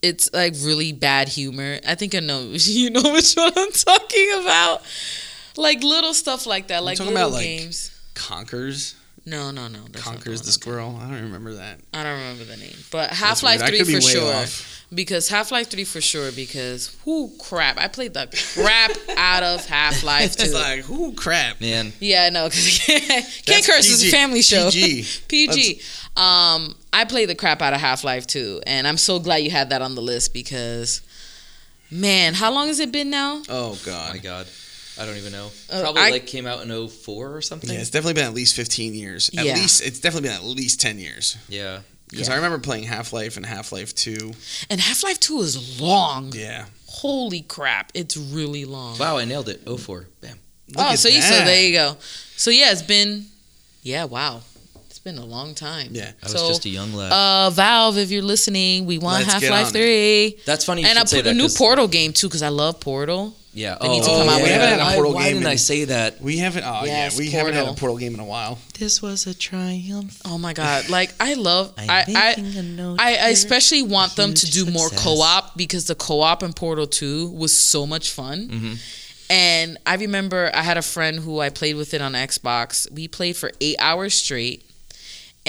it's like really bad humor. I think I know [laughs] you know which one I'm talking about. Like little stuff like that, like talking little about, like, games. Conker's. No, no, no. that's Conker's one the squirrel. I don't remember that. I don't remember the name, but Half Life Three could be for sure. off. Because Half Life Three for sure. Because whoo crap, I played the crap out of Half Life [laughs] Two. It's like, ooh, crap. Man, yeah, no, because can't [laughs] That's curse. It's a family show. PG. [laughs] PG. Um, I played the crap out of Half Life 2, and I'm so glad you had that on the list because, man, how long has it been now? Oh oh god. my God. I don't even know. Uh, Probably I- like came out in 04 or something. Yeah, it's definitely been at least 15 years. At Yeah. least it's definitely been at least 10 years. Yeah. Because Yeah. I remember playing Half Life and Half Life 2. And Half Life 2 is long. Yeah. Holy crap, it's really long. Wow, I nailed it. 04. Bam. Look oh, at so, you, so there you go. So yeah, it's been, yeah, wow, it's been a long time. Yeah. I was So, just a young lad. Uh, Valve, if you're listening, we want Half Life on it. Three, That's funny. You and I put say a that new 'cause- Portal game too, because I love Portal. Yeah. They need to oh, out yeah. We haven't had a Why- Portal why game didn't I say that? We haven't. Oh Yes, yeah, we haven't had a Portal. Portal game in a while. This was a triumph. Oh my god! Like I love I'm I I, note I, I especially want them to do Huge more co-op because the co-op in Portal Two was so much fun. Mhm. And I remember I had a friend who I played with it on Xbox. We played for eight hours straight.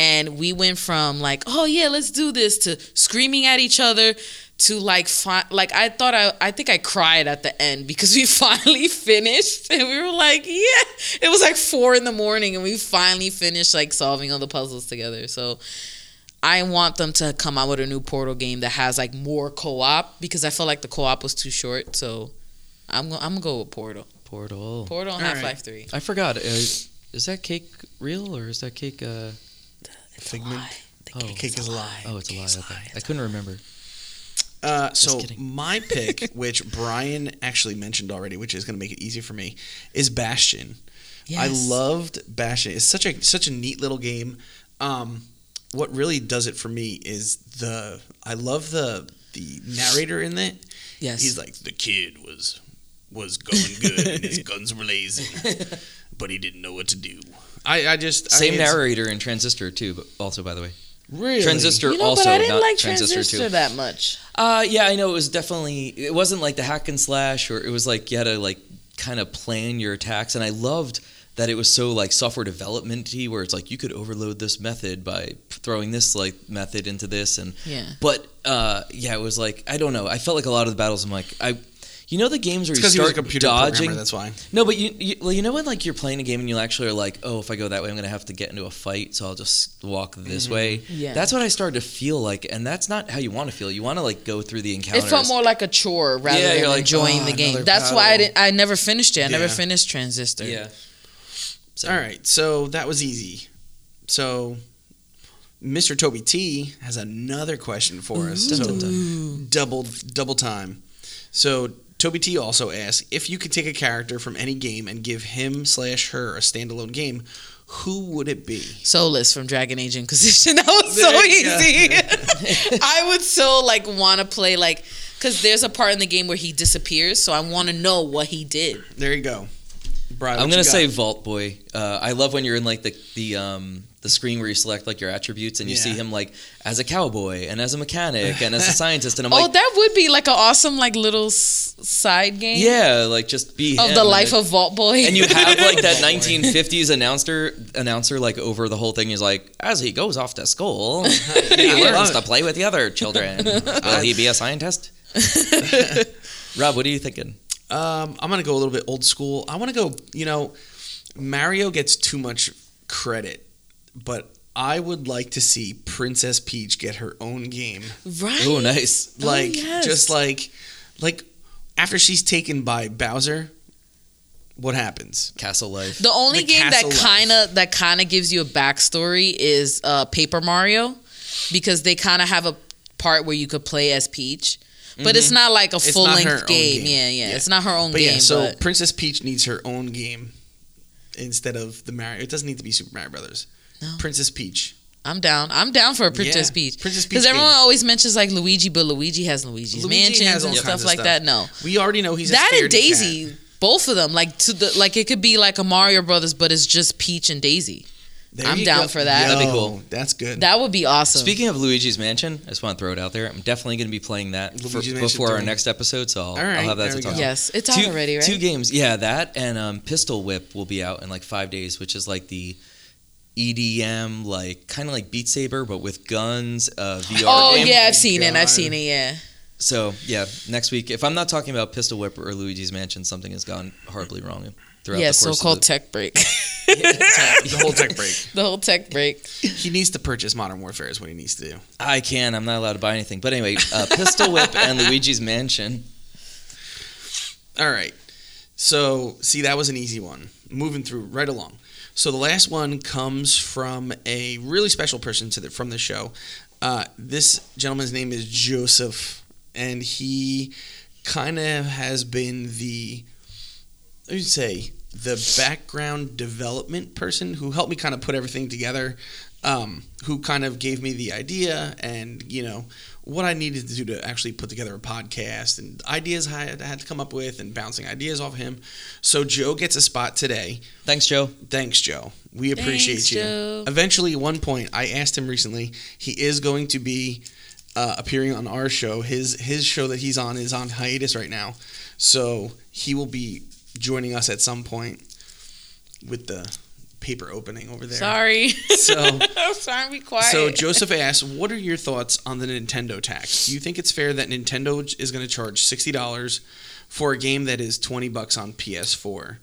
And we went from like, oh yeah, let's do this to screaming at each other to like, fi- like I thought I, I think I cried at the end because [laughs] we finally finished and we were like, yeah, it was like four in the morning and we finally finished like solving all the puzzles together. So I want them to come out with a new Portal game that has like more co-op because I felt like the co-op was too short. So I'm go- I'm gonna go with Portal. Portal. Portal Half Life right. Three. I forgot. Uh, is that cake real or is that cake? Uh, Figment. oh, Cake is a lie. oh, it's a lie. Okay, I couldn't remember. Uh, so my [laughs] pick, which Brian actually mentioned already, which is going to make it easier for me, is Bastion. Yes. I loved Bastion. It's such a such a neat little game. Um, what really does it for me is the I love the the narrator in it. Yes. He's like the kid was was going good and his [laughs] guns were blazing, but he didn't know what to do. I, I just Same I, it's- narrator in Transistor too, but also by the way. Really? Transistor you know, also but I didn't not like Transistor, Transistor too. that much. Uh, yeah, I know it was definitely. It wasn't like the hack and slash, or it was like you had to like kind of plan your attacks, and I loved that it was so like software development-y, where it's like you could overload this method by throwing this like method into this, and Yeah. but uh, yeah, it was like I don't know. I felt like a lot of the battles. I'm like I. You know the games where It's you because he was a start computer dodging. programmer. That's why. No, but you, you well, you know when like you're playing a game and you actually are like, oh, if I go that way, I'm gonna have to get into a fight, so I'll just walk this Mm-hmm. way. Yeah. That's what I started to feel like, and that's not how you want to feel. You want to like go through the encounters. It felt more like a chore rather Yeah, than you're like, enjoying "Oh, the game. another That's why I didn't. I never finished it. I never finished Transistor. Yeah. So, All right, so that was easy. So, Mr. Toby T has another question for us. Dun, So, dun, dun. double double time. So, Toby T also asks if you could take a character from any game and give him slash her a standalone game, who would it be? Solas from Dragon Age Inquisition. [laughs] That was so There easy. [laughs] I would so like want to play like because there's a part in the game where he disappears, so I want to know what he did. There you go. Brian, I'm gonna say Vault Boy. Uh, I love when you're in like the the um the screen where you select like your attributes and you see him like as a cowboy and as a mechanic and as a [laughs] scientist and I'm oh, like, that would be like an awesome like little s- side game. yeah, like just be Of the life of Vault Boy. and you have like [laughs] that 1950s announcer announcer like over the whole thing. He's like as he goes off to school [laughs] he learns to play with the other children. Will he be a scientist? Rob what are you thinking Um, I'm gonna go a little bit old school. I want to go. You know, Mario gets too much credit, but I would like to see Princess Peach get her own game. right. oh nice Oh, Like yes. just like like after she's taken by Bowser, what happens? castle life The only The game that Castle Life. kind of that kind of gives you a backstory is uh, Paper Mario, because they kind of have a part where you could play as Peach, but it's not like a Mm-hmm. full length game. game. Yeah, yeah, Yeah. it's not her own But game. yeah, so but Princess Peach needs her own game instead of the Mario. It doesn't need to be Super Mario Brothers. No. Princess Peach. I'm down. I'm down for a Princess Yeah, Peach. Princess Peach Because everyone game. always mentions like Luigi, but Luigi has Luigi's Luigi mansions and stuff like stuff. that. No, We already know he's a that and scaredy cat. Daisy, both of them, like to the like it could be like a Mario Brothers, but it's just Peach and Daisy. There I'm down go. for that. That'd be cool. That's good. That would be awesome. Speaking of Luigi's Mansion, I just want to throw it out there. I'm definitely going to be playing that for, Luigi's Mansion before our next episode, so I'll, All right, I'll have that to talk about. yes, it's out two, already, right? Two games, yeah, that and um, Pistol Whip will be out in like five days, which is like the EDM, like kind of like Beat Saber, but with guns. Uh, VR Oh game. yeah, I've seen it. I've seen it. Yeah. So yeah, next week, if I'm not talking about Pistol Whip or Luigi's Mansion, something has gone horribly wrong throughout Yeah, the course so-called of the, tech break. [laughs] the whole tech break. the whole tech break. He needs to purchase Modern Warfare is what he needs to do. I can. I'm not allowed to buy anything. But anyway, uh, Pistol Whip and Luigi's Mansion. All right. So, see, that was an easy one. Moving through right along. So the last one comes from a really special person to the, from the show. Uh, this gentleman's name is Joseph, and he kind of has been the, let me say, the background development person who helped me kind of put everything together. Um, who kind of gave me the idea and you know what I needed to do to actually put together a podcast and ideas I had, I had to come up with and bouncing ideas off him. So Joe gets a spot today. Thanks, Joe. Thanks, Joe. We appreciate Thanks, you. Joe. Eventually, at one point, I asked him recently. He is going to be uh, appearing on our show. His his show that he's on is on hiatus right now, so he will be joining us at some point with the paper opening over there. Sorry. So- [laughs] sorry. Be quiet. So Joseph asks, "What are your thoughts on the Nintendo tax? Do you think it's fair that Nintendo is going to charge sixty dollars for a game that is twenty bucks on PS4?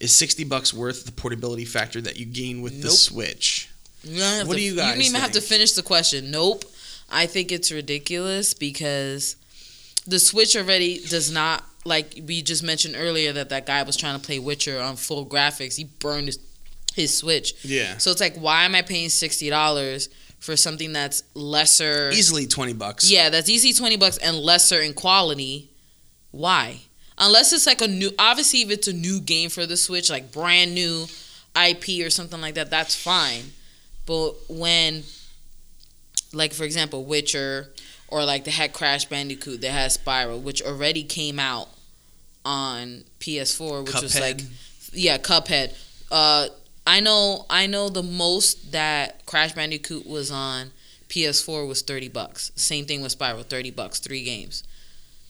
Is sixty bucks worth the portability factor that you gain with the Switch?" What to, do you guys? You don't even have to finish the question. Nope. I think it's ridiculous because the Switch already does not like we just mentioned earlier that that guy was trying to play Witcher on full graphics. He burned his his Switch. Yeah. So it's like, why am I paying sixty dollars for something that's lesser? Easily twenty bucks. Yeah, that's easy twenty bucks and lesser in quality. Why? Unless it's like a new. Obviously, if it's a new game for the Switch, like brand new IP or something like that, that's fine. But when, like for example, Witcher or like the heck Crash Bandicoot that has Spyro, which already came out on PS4, which was like, yeah, Cuphead. Uh, I know, I know the most that Crash Bandicoot was on PS4 was thirty bucks. Same thing with Spyro, thirty bucks, three games.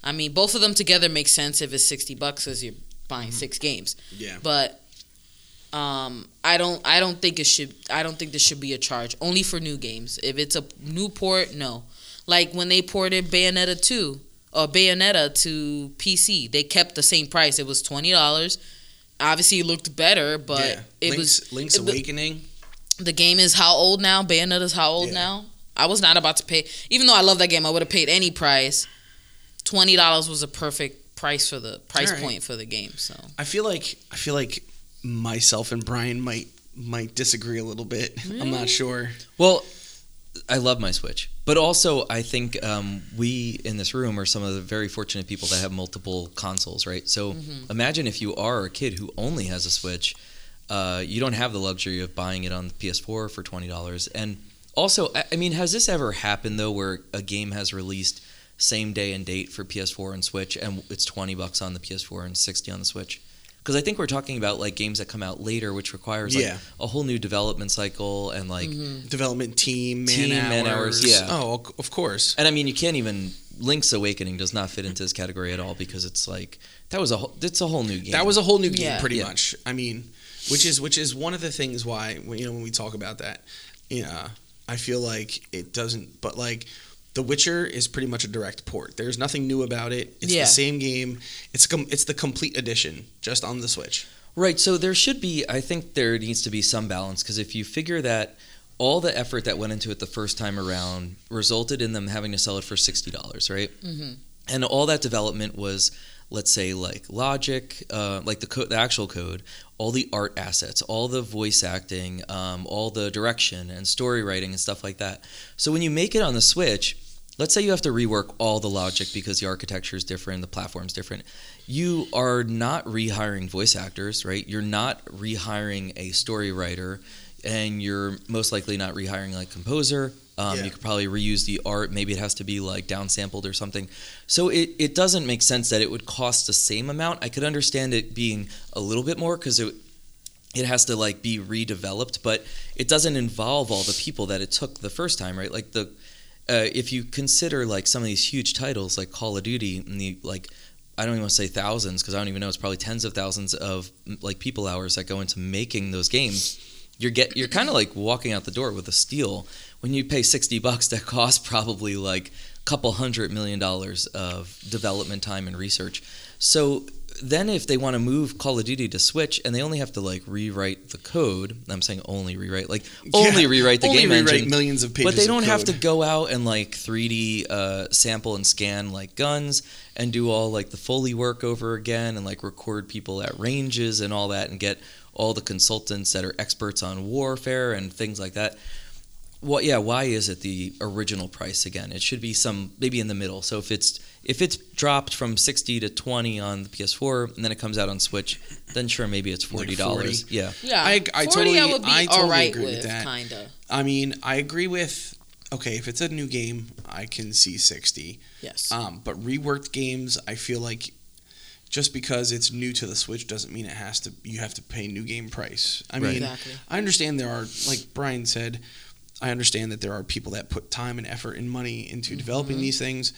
I mean, both of them together make sense if it's sixty bucks as you're buying six games. Yeah. But um, I don't, I don't think it should. I don't think this should be a charge only for new games. If it's a new port, no. Like when they ported Bayonetta two or Bayonetta to PC, they kept the same price. It was twenty dollars. Obviously, it looked better, but yeah. it Link's, was Link's it- Awakening. the game is how old now? Bayonetta's how old Yeah. now? I was not about to pay, even though I love that game. I would have paid any price. Twenty dollars was a perfect price for the price All right. point for the game. So I feel like I feel like myself and Brian might might disagree a little bit. I'm not mm. sure. Well, I love my Switch, but also I think um, we in this room are some of the very fortunate people that have multiple consoles, right? So Mm-hmm. imagine if you are a kid who only has a Switch, uh, you don't have the luxury of buying it on the PS4 for twenty dollars. And also, I, I mean, has this ever happened though, where a game has released same day and date for PS4 and Switch, and it's twenty bucks on the PS4 and sixty on the Switch? Because I think we're talking about like games that come out later, which requires like Yeah. a whole new development cycle and like Mm-hmm. Development team, man Team, hours. man hours, yeah. Oh, of course. And I mean, you can't even Link's Awakening does not fit into this category at all because it's like that was a whole, it's a whole new game. That was a whole new game, Yeah. pretty Yeah. much. I mean, which is which is one of the things why when you know when we talk about that, yeah, I feel like it doesn't. But like, The Witcher is pretty much a direct port. There's nothing new about it. It's Yeah. the same game. It's com- it's the complete edition, just on the Switch. right. So there should be. I think there needs to be some balance because if you figure that all the effort that went into it the first time around resulted in them having to sell it for sixty dollars, right? Mhm. And all that development was, let's say, like logic, uh, like the co- the actual code, all the art assets, all the voice acting, um, all the direction and story writing and stuff like that. So when you make it on the Switch, let's say you have to rework all the logic because the architecture is different, the platform's different. You are not rehiring voice actors, right? You're not rehiring a story writer, and you're most likely not rehiring like composer. Um, Yeah. You could probably reuse the art. Maybe it has to be like downsampled or something. So it, it doesn't make sense that it would cost the same amount. I could understand it being a little bit more because it it has to like be redeveloped, but it doesn't involve all the people that it took the first time, right? Like the uh, if you consider like some of these huge titles like Call of Duty and the like I don't even want to say thousands because I don't even know it's probably tens of thousands of like people hours that go into making those games. You're get you're kind of like walking out the door with a steal when you pay 60 bucks that costs probably like a couple hundred million dollars of development time and research. So then if they want to move Call of Duty to Switch and they only have to like rewrite the code, I'm saying only rewrite, like only Yeah, rewrite the only game rewrite engine. millions of pages. But they don't have to go out and like 3D uh, sample and scan like guns and do all like the Foley work over again and like record people at ranges and all that and get all the consultants that are experts on warfare and things like that. What? Yeah. Why is it the original price again? It should be some maybe in the middle. So if it's if it's dropped from 60 to 20 on the PS4 and then it comes out on Switch, then sure maybe it's forty dollars. 40. yeah. Yeah, I- I 40 totally- I would be I totally all right agree with with, that. kinda. I mean, I agree with. Okay, if it's a new game, I can see sixty. Yes. Um, but reworked games, I feel like just because it's new to the Switch doesn't mean it has to. You have to pay new game price. I Right. mean, exactly. I understand there are, like Brian said, I understand that there are people that put time and effort and money into developing Mhm. these things,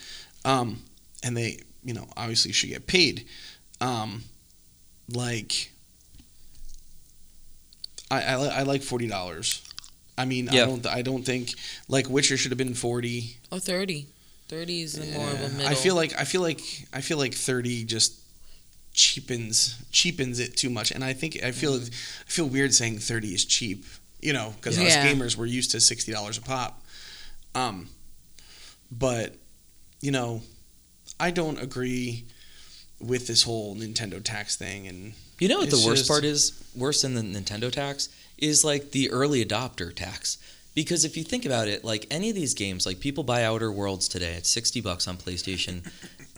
um, and they, you know, obviously should get paid. Um, like, I, I, li- I like forty dollars. I mean, Yeah. I don't, I don't think like Witcher should have been forty. Or 30. 30 is more of a Yeah. middle. I feel like I feel like I feel like thirty just cheapens cheapens it too much, and I think I feel Mm-hmm. I feel weird saying thirty is cheap. You know, because us gamers we're used to sixty dollars a pop. Um, but you know, I don't agree with this whole Nintendo tax thing, and You know what the worst just- part is? Worse than the Nintendo tax is like the early adopter tax. Because if you think about it, like any of these games, like people buy Outer Worlds today at sixty bucks on PlayStation.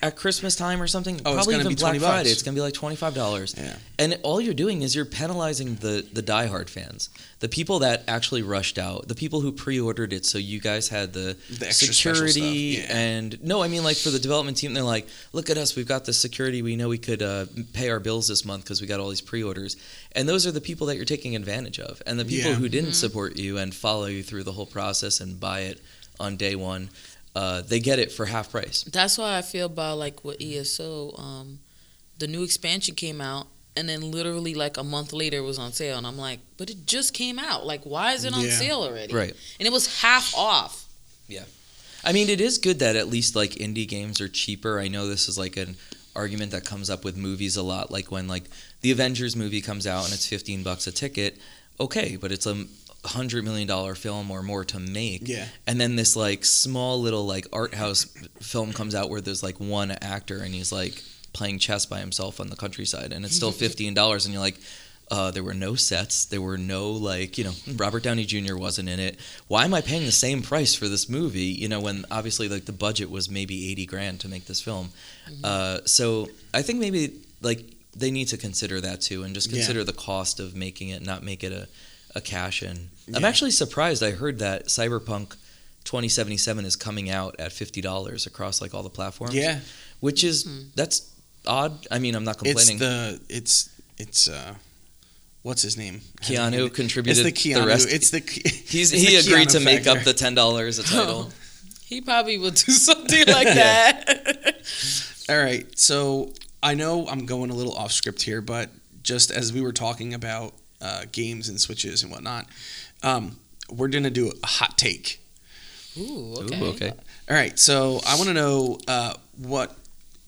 At Christmas time or something, Oh, probably gonna even be Black bucks. Friday, it's gonna be like twenty five dollars. yeah, And all you're doing is you're penalizing the the diehard fans, the people that actually rushed out, the people who pre-ordered it, so you guys had the, The extra security stuff, yeah. and no, I mean like for the development team, they're like, look at us, we've got the security, we know we could uh, pay our bills this month because we got all these pre-orders, and those are the people that you're taking advantage of, and the people Yeah. who didn't Mhm. support you and follow you through the whole process and buy it on day one, uh, they get it for half price. That's why I feel about like with ESO. Um, the new expansion came out, and then literally like a month later it was on sale, and I'm like, but it just came out. Like, why is it on Yeah. sale already? Right. And it was half off. Yeah. I mean, it is good that at least like indie games are cheaper. I know this is like an argument that comes up with movies a lot. Like when like the Avengers movie comes out and it's fifteen bucks a ticket, okay, but it's a hundred million dollar film or more to make. yeah, And then this like small little like art house film comes out where there's like one actor and he's like playing chess by himself on the countryside and it's still [laughs] fifteen dollars and you're like. Uh, there were no sets. There were no like you know Robert Downey Jr. wasn't in it. Why am I paying the same price for this movie? You know when obviously like the budget was maybe eighty grand to make this film. Uh, so I think maybe like they need to consider that too and just Yeah. consider the cost of making it, not make it a, a cash in. I'm actually surprised. I heard that Cyberpunk 2077 is coming out at fifty dollars across like all the platforms. yeah. which is Hmm. that's odd. I mean, I'm not complaining. It's the it's it's uh, what's his name? Keanu It's contributed the Keanu. rest. it's the [laughs] He's it's he the agreed Keanu to make factor. up the ten dollars a title. He probably would do [laughs] something [laughs] like that. All right, so I know I'm going a little off script here, but just as we were talking about uh, games and switches and whatnot, um, we're gonna do a hot take. Ooh, Ooh, okay. okay. All right, so I want to know uh, what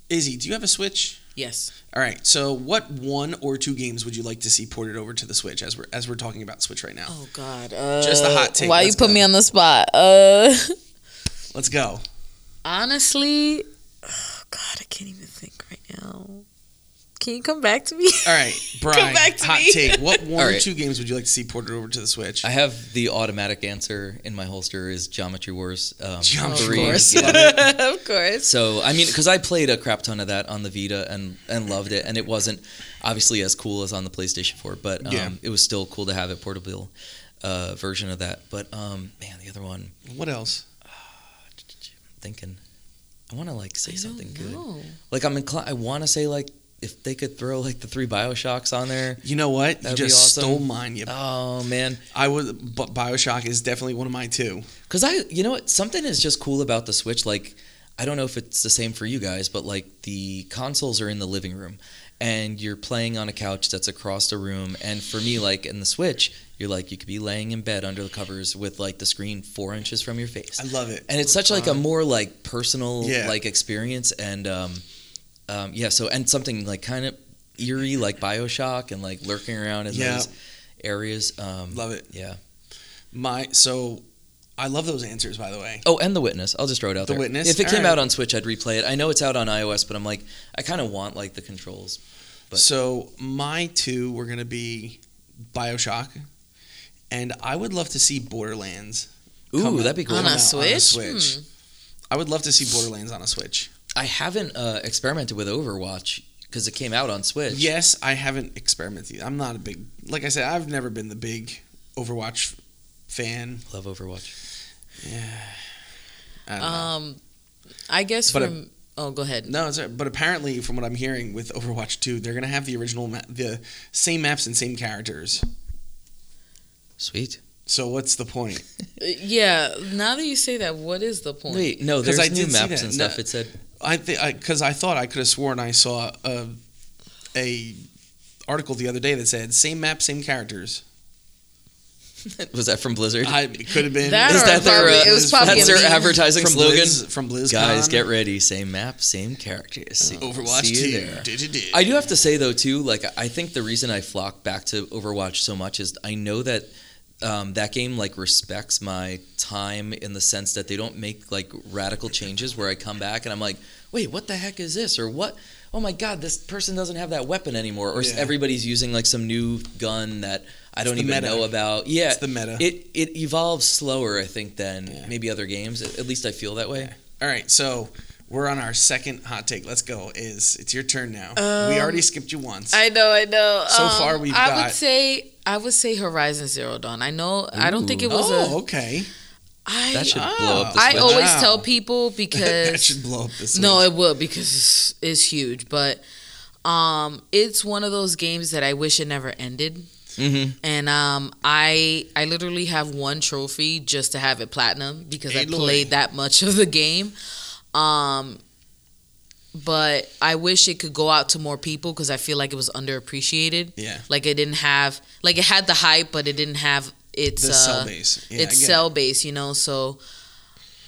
Izzy. Do you have a Switch? Yes. All right, so what one or two games would you like to see ported over to the Switch as we're as we're talking about Switch right now? Oh God. Uh, Just a hot take, Why let's you put go. me on the spot? Uh, Let's go. [laughs] honestly, oh [sighs] God, I can't even think right now. Can you come back to me? All right, [laughs] Brian. back to hot me. take. What [laughs] one All or two games would you like to see ported over to the Switch? I have the automatic answer in my holster is Geometry Wars. Um, Geometry three. Wars. [laughs] Yeah. of course. So I mean, because I played a crap ton of that on the Vita and and loved it, and it wasn't obviously as cool as on the PlayStation 4, but um, Yeah. it was still cool to have a portable uh, version of that. But um, man, the other one, What else? Uh [sighs] I'm thinking, I want to like say I something don't good. Like I'm inclined. I want to say like if they could throw like the three Bioshocks on there. You know what? You just awesome. stole mine. You, Oh man, I was. But Bioshock is definitely one of mine too. Because I, you know what, something is just cool about the Switch. Like, I don't know if it's the same for you guys, but like the consoles are in the living room, and you're playing on a couch that's across the room. And for me, like in the Switch, you're like you could be laying in bed under the covers with like the screen four inches from your face, I love it. and it's such like a more like personal Yeah. like experience. And um, um, yeah, so and something like kind of eerie like Bioshock and like lurking around in Yeah. those areas. Um, Love it. yeah. My so, I love those answers. By the way, Oh, and The Witness. I'll just throw it out The there. The Witness? If it came Alright. out on Switch, I'd replay it. I know it's out on iOS, but I'm like, I kind of want like the controls. But- so my two were gonna be Bioshock, and I would love to see Borderlands. Ooh, that'd be cool. On come a out Switch? Switch. Hmm. I would love to see Borderlands on a Switch. I haven't uh, experimented with Overwatch because it came out on Switch. Yes, I haven't experimented. I'm not a big, like I said, I've never been the big Overwatch fan. Love Overwatch. Yeah, I don't know. Um, I guess But from. oh, go ahead. No, it's but apparently, from what I'm hearing with Overwatch 2, they're gonna have the original, ma- the same maps and same characters. Sweet. So what's the point? [laughs] Yeah. Now that you say that, what is the point? Wait, no, 'Cause there's I new maps and stuff. No. It said I think because I, thought I could have sworn I saw a, a article the other day that said same map, same characters. [laughs] was that from Blizzard? I it could have been. That Is that their, probably, uh, it was is- probably that's their advertising from slogan. Blizz, from BlizzCon. Guys, get ready. Same map, same characters. See, Overwatch see you 2. there. Du-du-du. I do have to say though too, like I think the reason I flock back to Overwatch so much is I know that um, that game like respects my time in the sense that they don't make like radical changes where I come back and I'm like, wait, what the heck is this? Or what? Oh my god, this person doesn't have that weapon anymore. Or Yeah. everybody's using like some new gun that I don't even meta. know about. Yeah, It's the meta. It it evolves slower, I think, than Yeah. maybe other games. At at least I feel that way. All right, so we're on our second hot take. Let's go. Is it's your turn now? we Um, already skipped you once. I know, I know. So Um, far we've I got- would say I would say Horizon Zero Dawn. I know. I don't think it was oh, a. okay. I, That should Oh. blow up the I always Wow. tell people because [laughs] that should blow up this. no, it will because it's, it's huge. But um, it's one of those games that I wish it never ended. hmm And um, I I literally have one trophy just to have it platinum because I Hey, Lloyd. played that much of the game. Um, but I wish it could go out to more people because I feel like it was underappreciated. Yeah. Like it didn't have like it had the hype, but it didn't have its the uh, cell base. Yeah, it's cell base, you know. So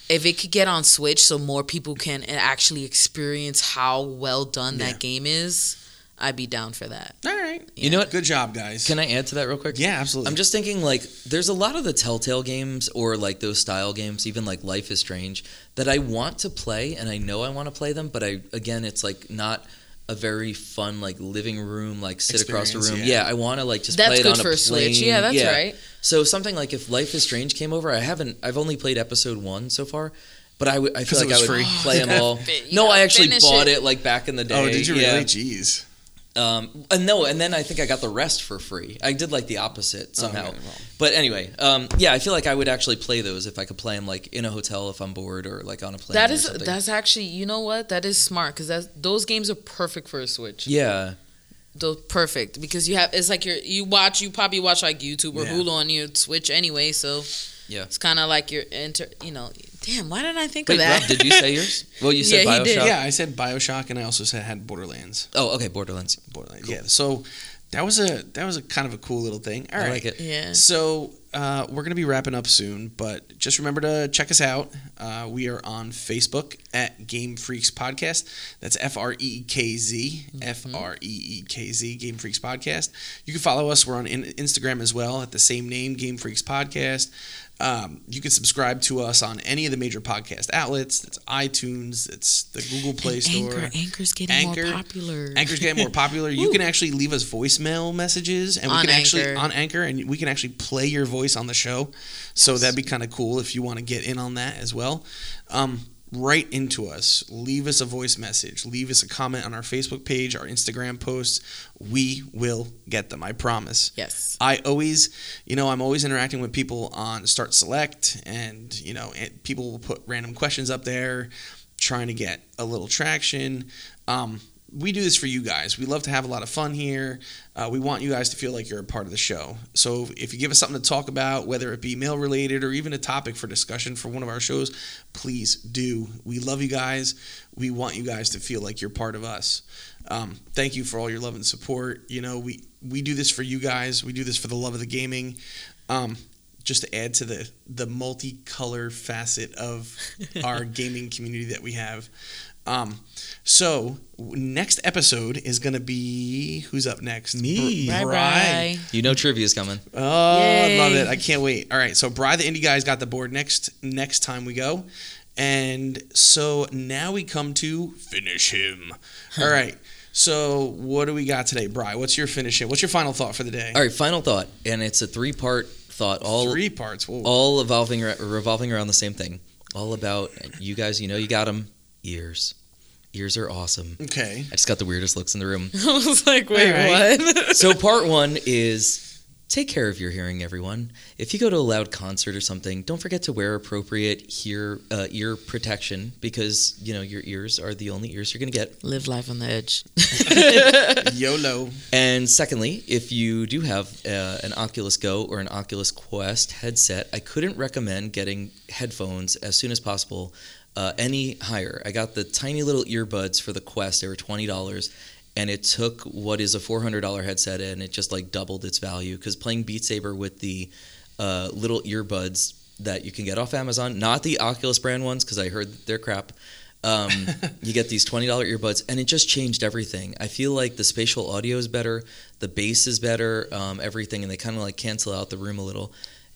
if it could get on Switch, so more people can actually experience how well done Yeah. that game is, I'd be down for that. it. All right. You know what? Good job, guys. Can I add to that real quick? yeah, absolutely. I'm just thinking like there's a lot of the Telltale games or like those style games, even like Life is Strange, that I want to play and I know I want to play them, but I again it's like not a very fun like living room like sit across the room. yeah. Yeah, I want to like just That's play it good on for a a Switch. Yeah, that's right. So something like if Life is Strange came over, I haven't I've only played episode 1 so far. But I would- I 'Cause feel like I would free. play them [laughs] all. No, I actually bought it. it. like back in the oh, day. oh, did you Yeah. really? Jeez. Um, and no, and then I think I got the rest for free. I did like the opposite somehow. Okay, well. But anyway, um, yeah, I feel like I would actually play those if I could play them like in a hotel if I'm bored or like on a plane. That is that's actually you know what that is smart because those games are perfect for a Switch. yeah, Those perfect because you have it's like you're you watch you probably watch like YouTube or Yeah. Hulu on your Switch anyway, so Yeah. it's kind of like you're enter. You know, damn, why didn't I think Wait, of that? Rob, did you say [laughs] yours? Well, you said Yeah, he Bioshock. Yeah, I said Bioshock, and I also said had Borderlands. Oh, okay, Borderlands. Borderlands. Yeah. So that was a that was a kind of a cool little thing. All I right. like it. yeah. So uh, we're gonna be wrapping up soon, but just remember to check us out. Uh, we are on Facebook at Game Freekz Podcast. That's F R E E K Z F R E E K Z Game Freekz Podcast. You can follow us. We're on in- Instagram as well at the same name, Game Freekz Podcast. Um, you can subscribe to us on any of the major podcast outlets. That's iTunes. That's the Google Play And Store. Anchor, Anchor's getting Anchor- more popular. Anchor's getting more popular. You can actually leave us voicemail messages, and we On can actually Anchor. on Anchor, and we can actually play your voice on the show. So that'd be kind of cool if you want to get in on that as well. Um, write into us, leave us a voice message, leave us a comment on our Facebook page, our Instagram posts. We will get them. I promise. Yes. I always, you know, I'm always interacting with people on Start Select, and you know, people will put random questions up there, trying to get a little traction. Um, we do this for you guys. We love to have a lot of fun here. Uh, we want you guys to feel like you're a part of the show. So if you give us something to talk about, whether it be mail related or even a topic for discussion for one of our shows, please do. We love you guys. We want you guys to feel like you're part of us. Um, thank you for all your love and support. You know, we we do this for you guys. We do this for the love of the gaming. Um, just to add to the the multicolor facet of [laughs] our gaming community that we have. Um, so next episode is going to be who's up next? Me. Bri- Bri. You know trivia's coming. Oh, I love it! I can't wait. All right, so Bry the indie guys got the board next next time we go, and so now we come to finish him. All right. So what do we got today, Bry? What's your finish him? What's your final thought for the day? All right, final thought, and it's a three-part thought, all Three parts. Whoa. all evolving revolving around the same thing. All about you guys. You know, you got them. Ears. Ears are awesome. okay. I just got the weirdest looks in the room. [laughs] I was like, wait, Alright. what? [laughs] so part one is take care of your hearing everyone if you go to a loud concert or something don't forget to wear appropriate hear uh, ear protection because you know your ears are the only ears you're going to get Live life on the edge. [laughs] YOLO. and secondly if you do have uh, an oculus go or an oculus quest headset i couldn't recommend getting headphones as soon as possible uh, any higher i got the tiny little earbuds for the quest. They were $20 and it took what is a $400 headset and it just like doubled its value because playing beat saber with the uh, little earbuds that you can get off amazon not the oculus brand ones because i heard they're crap um, [laughs] you get these $20 earbuds and it just changed everything. I feel like the spatial audio is better the bass is better um, everything and they kind of like cancel out the room a little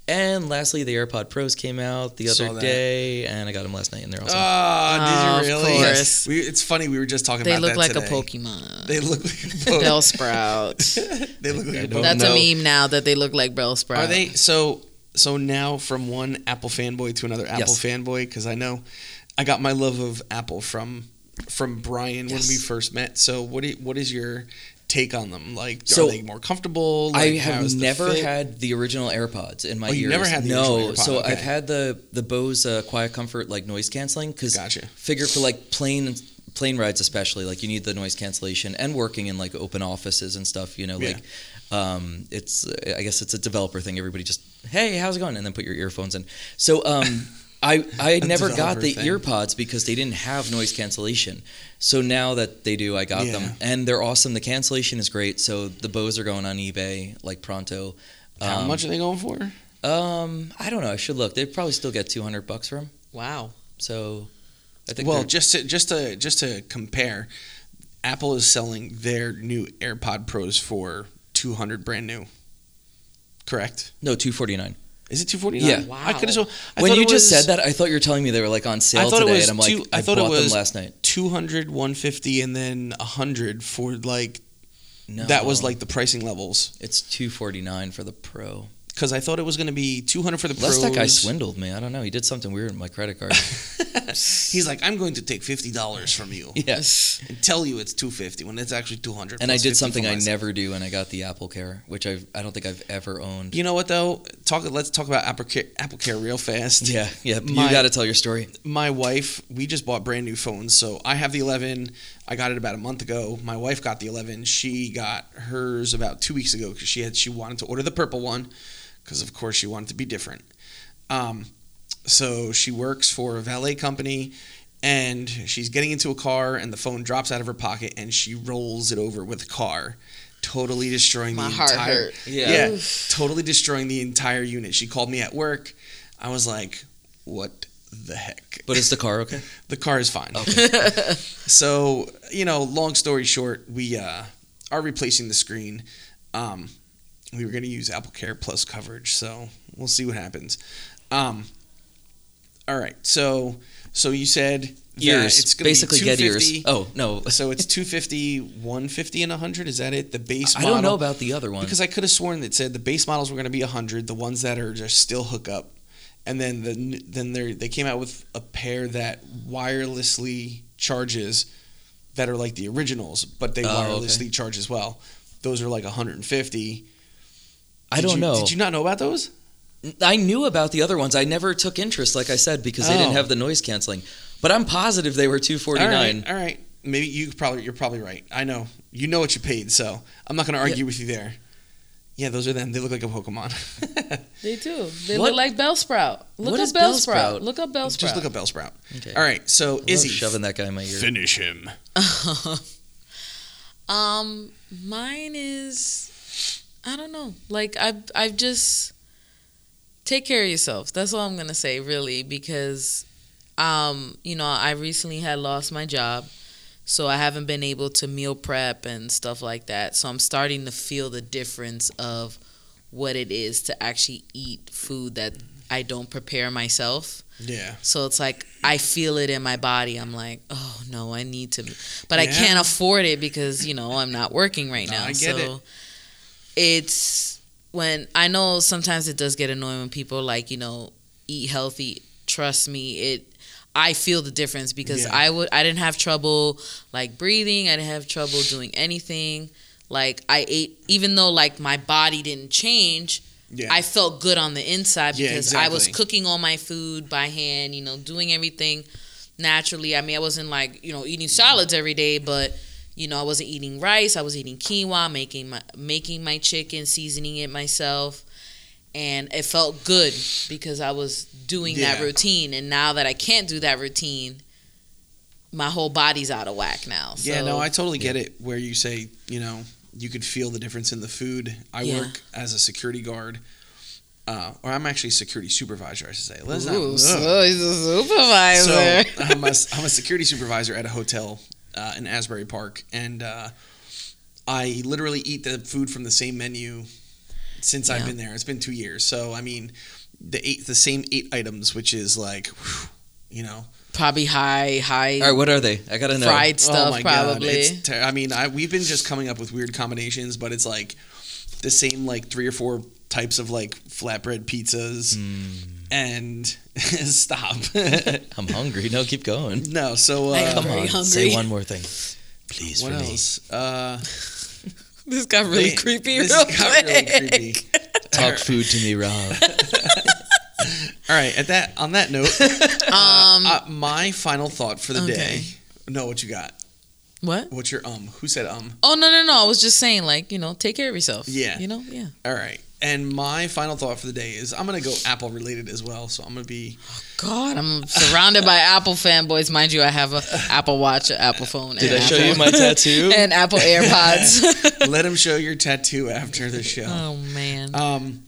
And lastly, the AirPod Pros came out the Saw other that. day, and I got them last night, and they're awesome. Oh, Oh, did you oh, of really? course. We, it's funny. We were just talking They about look that like today. a Pokemon. They look like a [laughs] Bell Pokemon. Sprout. [laughs] they look like I a don't Pokemon. That's know. a meme now that they look like Bellsprout. Are they so? So now from one Apple fanboy to another Apple Yes. fanboy because I know I got my love of Apple from from Brian when Yes. we first met. So what do you, what is your take on them? Like, So, are they more comfortable? I Like, how have never fit? had the original AirPods in my Oh, ears. never had the no, so okay. I've had the the Bose uh, Quiet Comfort like noise canceling because Gotcha. figure for like plane plane rides especially like you need the noise cancellation and working in like open offices and stuff. You know, Yeah. like um, it's I guess it's a developer thing. Everybody just hey, how's it going, and then put your earphones in. So um, [laughs] I I [laughs] never got the thing. earpods because they didn't have noise cancellation. So now that they do, I got Yeah. them, and they're awesome. The cancellation is great. So the Bose are going on eBay like pronto. How Um, much are they going for? Um, I don't know. I should look. They'd probably still get two hundred bucks for them. Wow. So I think. Well, just to just to just to compare, Apple is selling their new AirPod Pros for two hundred brand new. Correct? no two forty nine. Is it two forty nine? Yeah. Wow. I could have. When you just said that, I thought you were telling me they were like on sale I thought it today, was and I'm like, two- I, I thought it was- them last night. 200 150 and then 100 for like No, that was like the pricing levels it's two forty nine for the Pro. Because i thought it was going to be 200 for the Unless pros that guy swindled me. I don't know. He did something weird with my credit card. [laughs] he's like i'm going to take $50 from you [laughs] yes. and tell you it's 250 when it's actually 200 And I did something I never do, and I got the Apple Care, which I I don't think I've ever owned. you know what though talk let's talk about apple care, apple care real fast Yeah, yeah. My- you got to tell your story. my wife we just bought brand new phones so i have the 11 i got it about a month ago my wife got the 11 she got hers about two weeks ago because she had she wanted to order the purple one because of course she wanted to be different um, so she works for a valet company and she's getting into a car and the phone drops out of her pocket and she rolls it over with the car totally destroying My the heart entire hurt. Yeah. yeah totally destroying the entire unit she called me at work i was like what the heck But is the car okay? [laughs] the car is fine. Okay. [laughs] So, you know, long story short, we uh, are replacing the screen. Um, we were going to use Apple Care Plus coverage, so we'll see what happens. Um, all right, so so you said that Ears. it's Basically, get ears. Oh no, [laughs] So it's 250, 150, and 100. Is that it? The base I model. don't know about the other one. Because I could have sworn that said the base models were going to be 100, the ones that are just still hook up. And then the then they they came out with a pair that wirelessly charges that are like the originals, but they Oh, okay. wirelessly charge as well. Those are like 150. I don't you- know. Did you not know about those? I knew about the other ones. I never took interest, like I said, because they didn't Oh. have the noise canceling. But I'm positive they were 249. All right, all right. Maybe you probably you're probably right. I know you know what you paid, so I'm not going to argue with you there. Yeah, those are them. They look like a Pokemon. [laughs] They do. They What- look like Bellsprout. Look What up is Bellsprout? Bellsprout. Look up Bellsprout. Just look up Bellsprout. Okay. All right, so I love Izzy, shoving that guy in my ear. finish him. [laughs] um, mine is I don't know. Like I've I've just take care of yourself. That's all I'm gonna say, really, because um, you know, I recently had lost my job. So I haven't been able to meal prep and stuff like that. So I'm starting to feel the difference of what it is to actually eat food that I don't prepare myself. Yeah. So it's like I feel it in my body. I'm like, oh no, I need to, but I can't afford it because you know I'm not working right No, now. I get so it's when I know sometimes it does get annoying when people like you know eat healthy. Trust me, it. I feel the difference because Yeah. I would I didn't have trouble like breathing. I didn't have trouble doing anything. Like I ate, even though like my body didn't change. Yeah. I felt good on the inside Yeah, because I was cooking all my food by hand, you know, doing everything naturally. I mean, I wasn't like, you know, eating salads every day, but you know, I wasn't eating rice. I was eating quinoa, making my making my chicken, seasoning it myself. And it felt good because I was doing that routine. And now that I can't do that routine, my whole body's out of whack now. So, yeah, no, I totally get it. Where you say, you know, you could feel the difference in the food. I Yeah. work as a security guard, uh, or I'm actually a security supervisor, I should say. Let's not- Ooh, ugh. so he's a supervisor. So [laughs] I'm a, I'm a security supervisor at a hotel uh, in Asbury Park, and uh, I literally eat the food from the same menu since I've been there. It's been two years. So I mean, the eight, the same eight items, which is like, whew, you know, Probably high, high All right, what are they? I gotta know. fried stuff. oh my probably. god, it's ter- I mean, I we've been just coming up with weird combinations, but it's like the same like three or four types of like flatbread pizzas Mm, and [laughs] stop. [laughs] I'm hungry. No, keep going. no, so uh, Come on, hungry. say one more thing, please what for me. else? Uh, [laughs] this got really they- creepy. This real got really quick. creepy. Talk food to me, Rob. All right, at that on that note, Um, uh, my final thought for the Okay. day. No, what you got? what? What's your um? Who said um? Oh no no no! I was just saying, like you know, take care of yourself. Yeah. You know, yeah. All right. And my final thought for the day is I'm gonna go Apple related as well. So I'm gonna be Oh God, I'm surrounded by [laughs] Apple fanboys. Mind you, I have a Apple Watch, an Apple phone, Did and I show Apple- you my [laughs] tattoo? and Apple AirPods. [laughs] let him show your tattoo after the show. oh man. Um.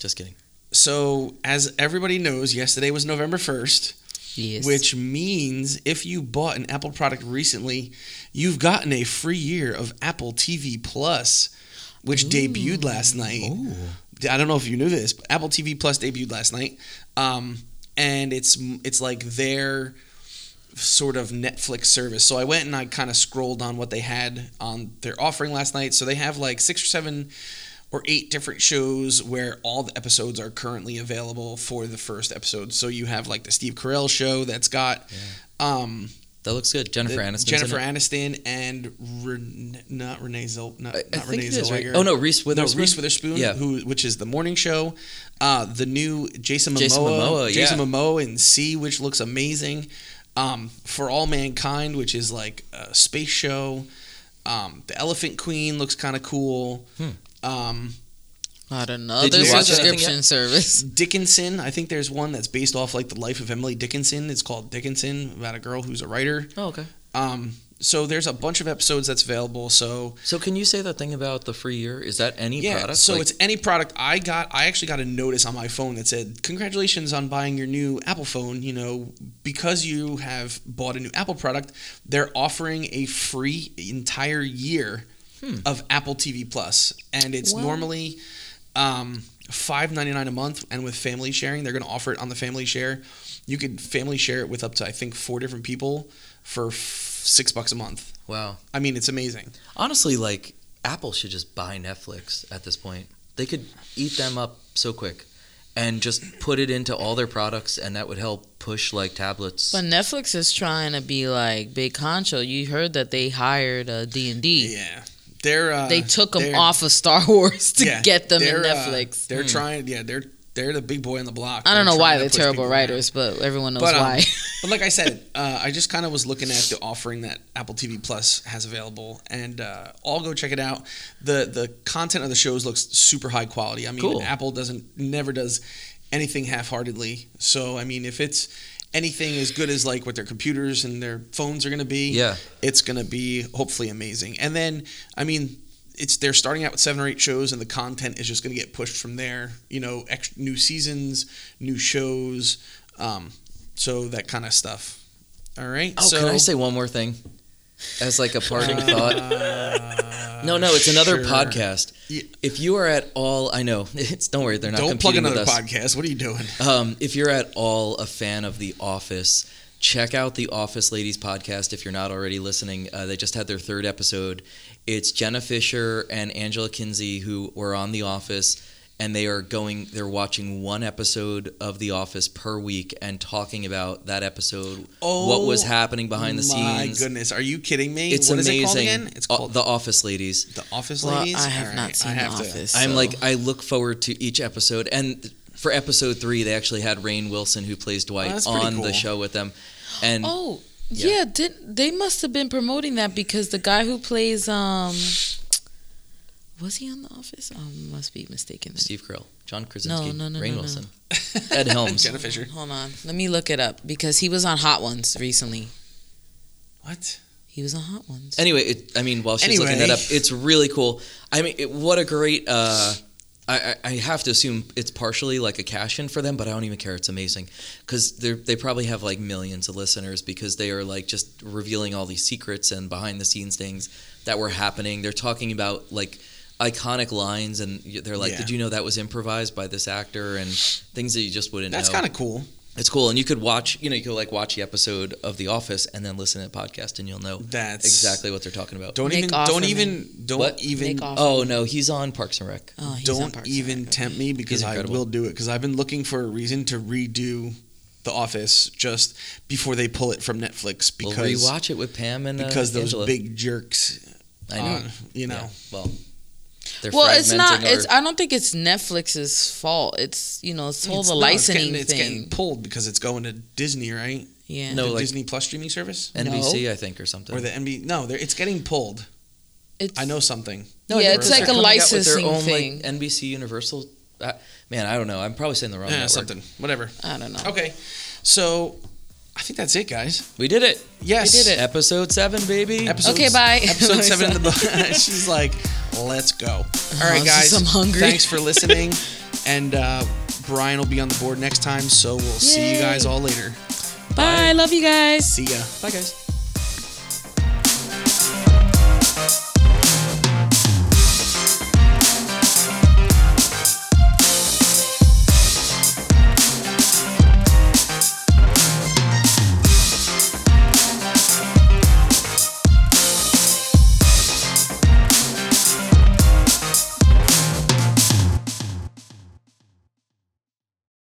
Just kidding. So as everybody knows, yesterday was November first, yes. which means if you bought an Apple product recently, you've gotten a free year of Apple TV Plus, which debuted last night. Ooh. I don't know if you knew this, but Apple TV Plus debuted last night, um, and it's it's like their sort of Netflix service. So I went and I kind of scrolled on what they had on their offering last night. So they have like six or seven or eight different shows where all the episodes are currently available for the first episode. So you have like the Steve Carell show that's got. Um, That looks good. Jennifer Aniston. Jennifer Aniston and Ren- not Renee Zell, not, I, not Renee is, right? Zellweger. Oh no, Reese No, Witherspoon. Reese Witherspoon, Yeah. who which is the morning show. Uh, the new Jason Momoa, Jason Momoa, Jason yeah. Momoa in See, which looks amazing. Um, For All Mankind, which is like a space show. Um, the Elephant Queen looks kind of cool. Hmm. Um, Not another Did you subscription service. Dickinson, I think there's one that's based off like the life of Emily Dickinson. It's called Dickinson about a girl who's a writer. Oh, okay. Um, so there's a bunch of episodes that's available. So So can you say that thing about the free year? Is that any yeah, product? so Like- it's any product I got. I actually got a notice on my phone that said, "Congratulations on buying your new Apple phone. You know, because you have bought a new Apple product, they're offering a free entire year Hmm. of Apple TV plus. Plus, and it's Wow. normally um, five ninety nine a month. And with family sharing, they're going to offer it on the family share. You could family share it with up to I think four different people for f- six bucks a month. wow. I mean, it's amazing. Honestly, like Apple should just buy Netflix at this point. They could eat them up so quick and just put it into all their products and that would help push like tablets. But Netflix is trying to be like big honcho. You heard that they hired a D and D. Yeah, they're uh, They took them off of Star [laughs] Wars to yeah, get them in they're, uh, Netflix. they're Hmm. trying. Yeah, they're they're the big boy in the block. I don't know They're why they're terrible people around. writers, but everyone knows But, um, why. [laughs] But like I said, uh, I just kind of was looking at the offering that Apple TV Plus has available, and uh, I'll go check it out. the The content of the shows looks super high quality. I mean, Cool. Apple doesn't never does anything half heartedly. So I mean, if it's anything as good as like what their computers and their phones are going to be, yeah. it's going to be hopefully amazing. And then, I mean, it's they're starting out with seven or eight shows, and the content is just going to get pushed from there. You know, ex- new seasons, new shows, um, so that kind of stuff. All right. Oh, so, can I say one more thing? As like a parting Uh, thought. No, no, it's another sure. podcast. Yeah. If you are at all, I know [laughs] it's don't worry, they're not Don't plug competing with another us. podcast. What are you doing? Um, if you're at all a fan of The Office, check out the Office Ladies podcast. If you're not already listening, uh, they just had their third episode. It's Jenna Fischer and Angela Kinsey who were on The Office, and they are going. They're watching one episode of The Office per week and talking about that episode, what was Oh, happening behind the scenes. Oh My goodness, are you kidding me? It's What is amazing. it called again? It's Uh, called The Office Ladies. The Office Well, Ladies. I have All not seen I The have to- Office. I'm so- like I look forward to each episode, and for episode three, they actually had Rainn Wilson who plays Dwight that's pretty on the show with them, and Oh, Yeah. yeah. Did they must have been promoting that because the guy who plays um was he on the office? Oh, must be mistaken. then. Steve Carell, John Krasinski, No, no, no, Rainn no, no. Wilson, [laughs] Ed Helms. Jenna Fischer. Hold on. Let me look it up because he was on Hot Ones recently. What? He was on Hot Ones. Anyway, it, I mean, while she's looking that up, it's really cool. I mean, it, what a great. Uh, I, I I have to assume it's partially like a cash in for them, but I don't even care. It's amazing because they they probably have like millions of listeners because they are like just revealing all these secrets and behind the scenes things that were happening. They're talking about like iconic lines, and they're like, Yeah. "Did you know that was improvised by this actor?" and things that you just wouldn't That's know. kind of cool. It's cool, and you could watch. You know, you could like watch the episode of The Office and then listen to the podcast, and you'll know That's exactly what they're talking about. Don't Nick even Offerman. don't even don't What? even Nick Oh no, he's on Parks and Rec. Oh, he's don't Parks and even Rec. tempt me because I will do it because I've been looking for a reason to redo The Office just before they pull it from Netflix because We'll because rewatch it with Pam and uh, because those Angela. big jerks I know. on, you know Yeah, well, they're Well, it's not. fragmenting It's. I don't think it's Netflix's fault. It's you know, it's all It's- the no, it's licensing getting, it's getting pulled because it's going to Disney right yeah. No, the like- Disney Plus streaming service NBC, I think, or something. or the NBC. no it's getting pulled It's, I know something No, Yeah, it's like a coming out with licensing their own, thing. Like, NBC Universal. Uh, man, I don't know. I'm probably saying the wrong yeah network. something whatever I don't know. okay so I think that's it guys We did it. yes We did it. Episode seven, baby. Episode, Okay, bye. Episode [laughs] seven in the book. [laughs] She's like, let's go. All right, guys. I'm hungry. Thanks for listening. and uh, Brian will be on the board next time. So we'll see you guys all later. Bye. Love you guys. See ya. Bye, guys.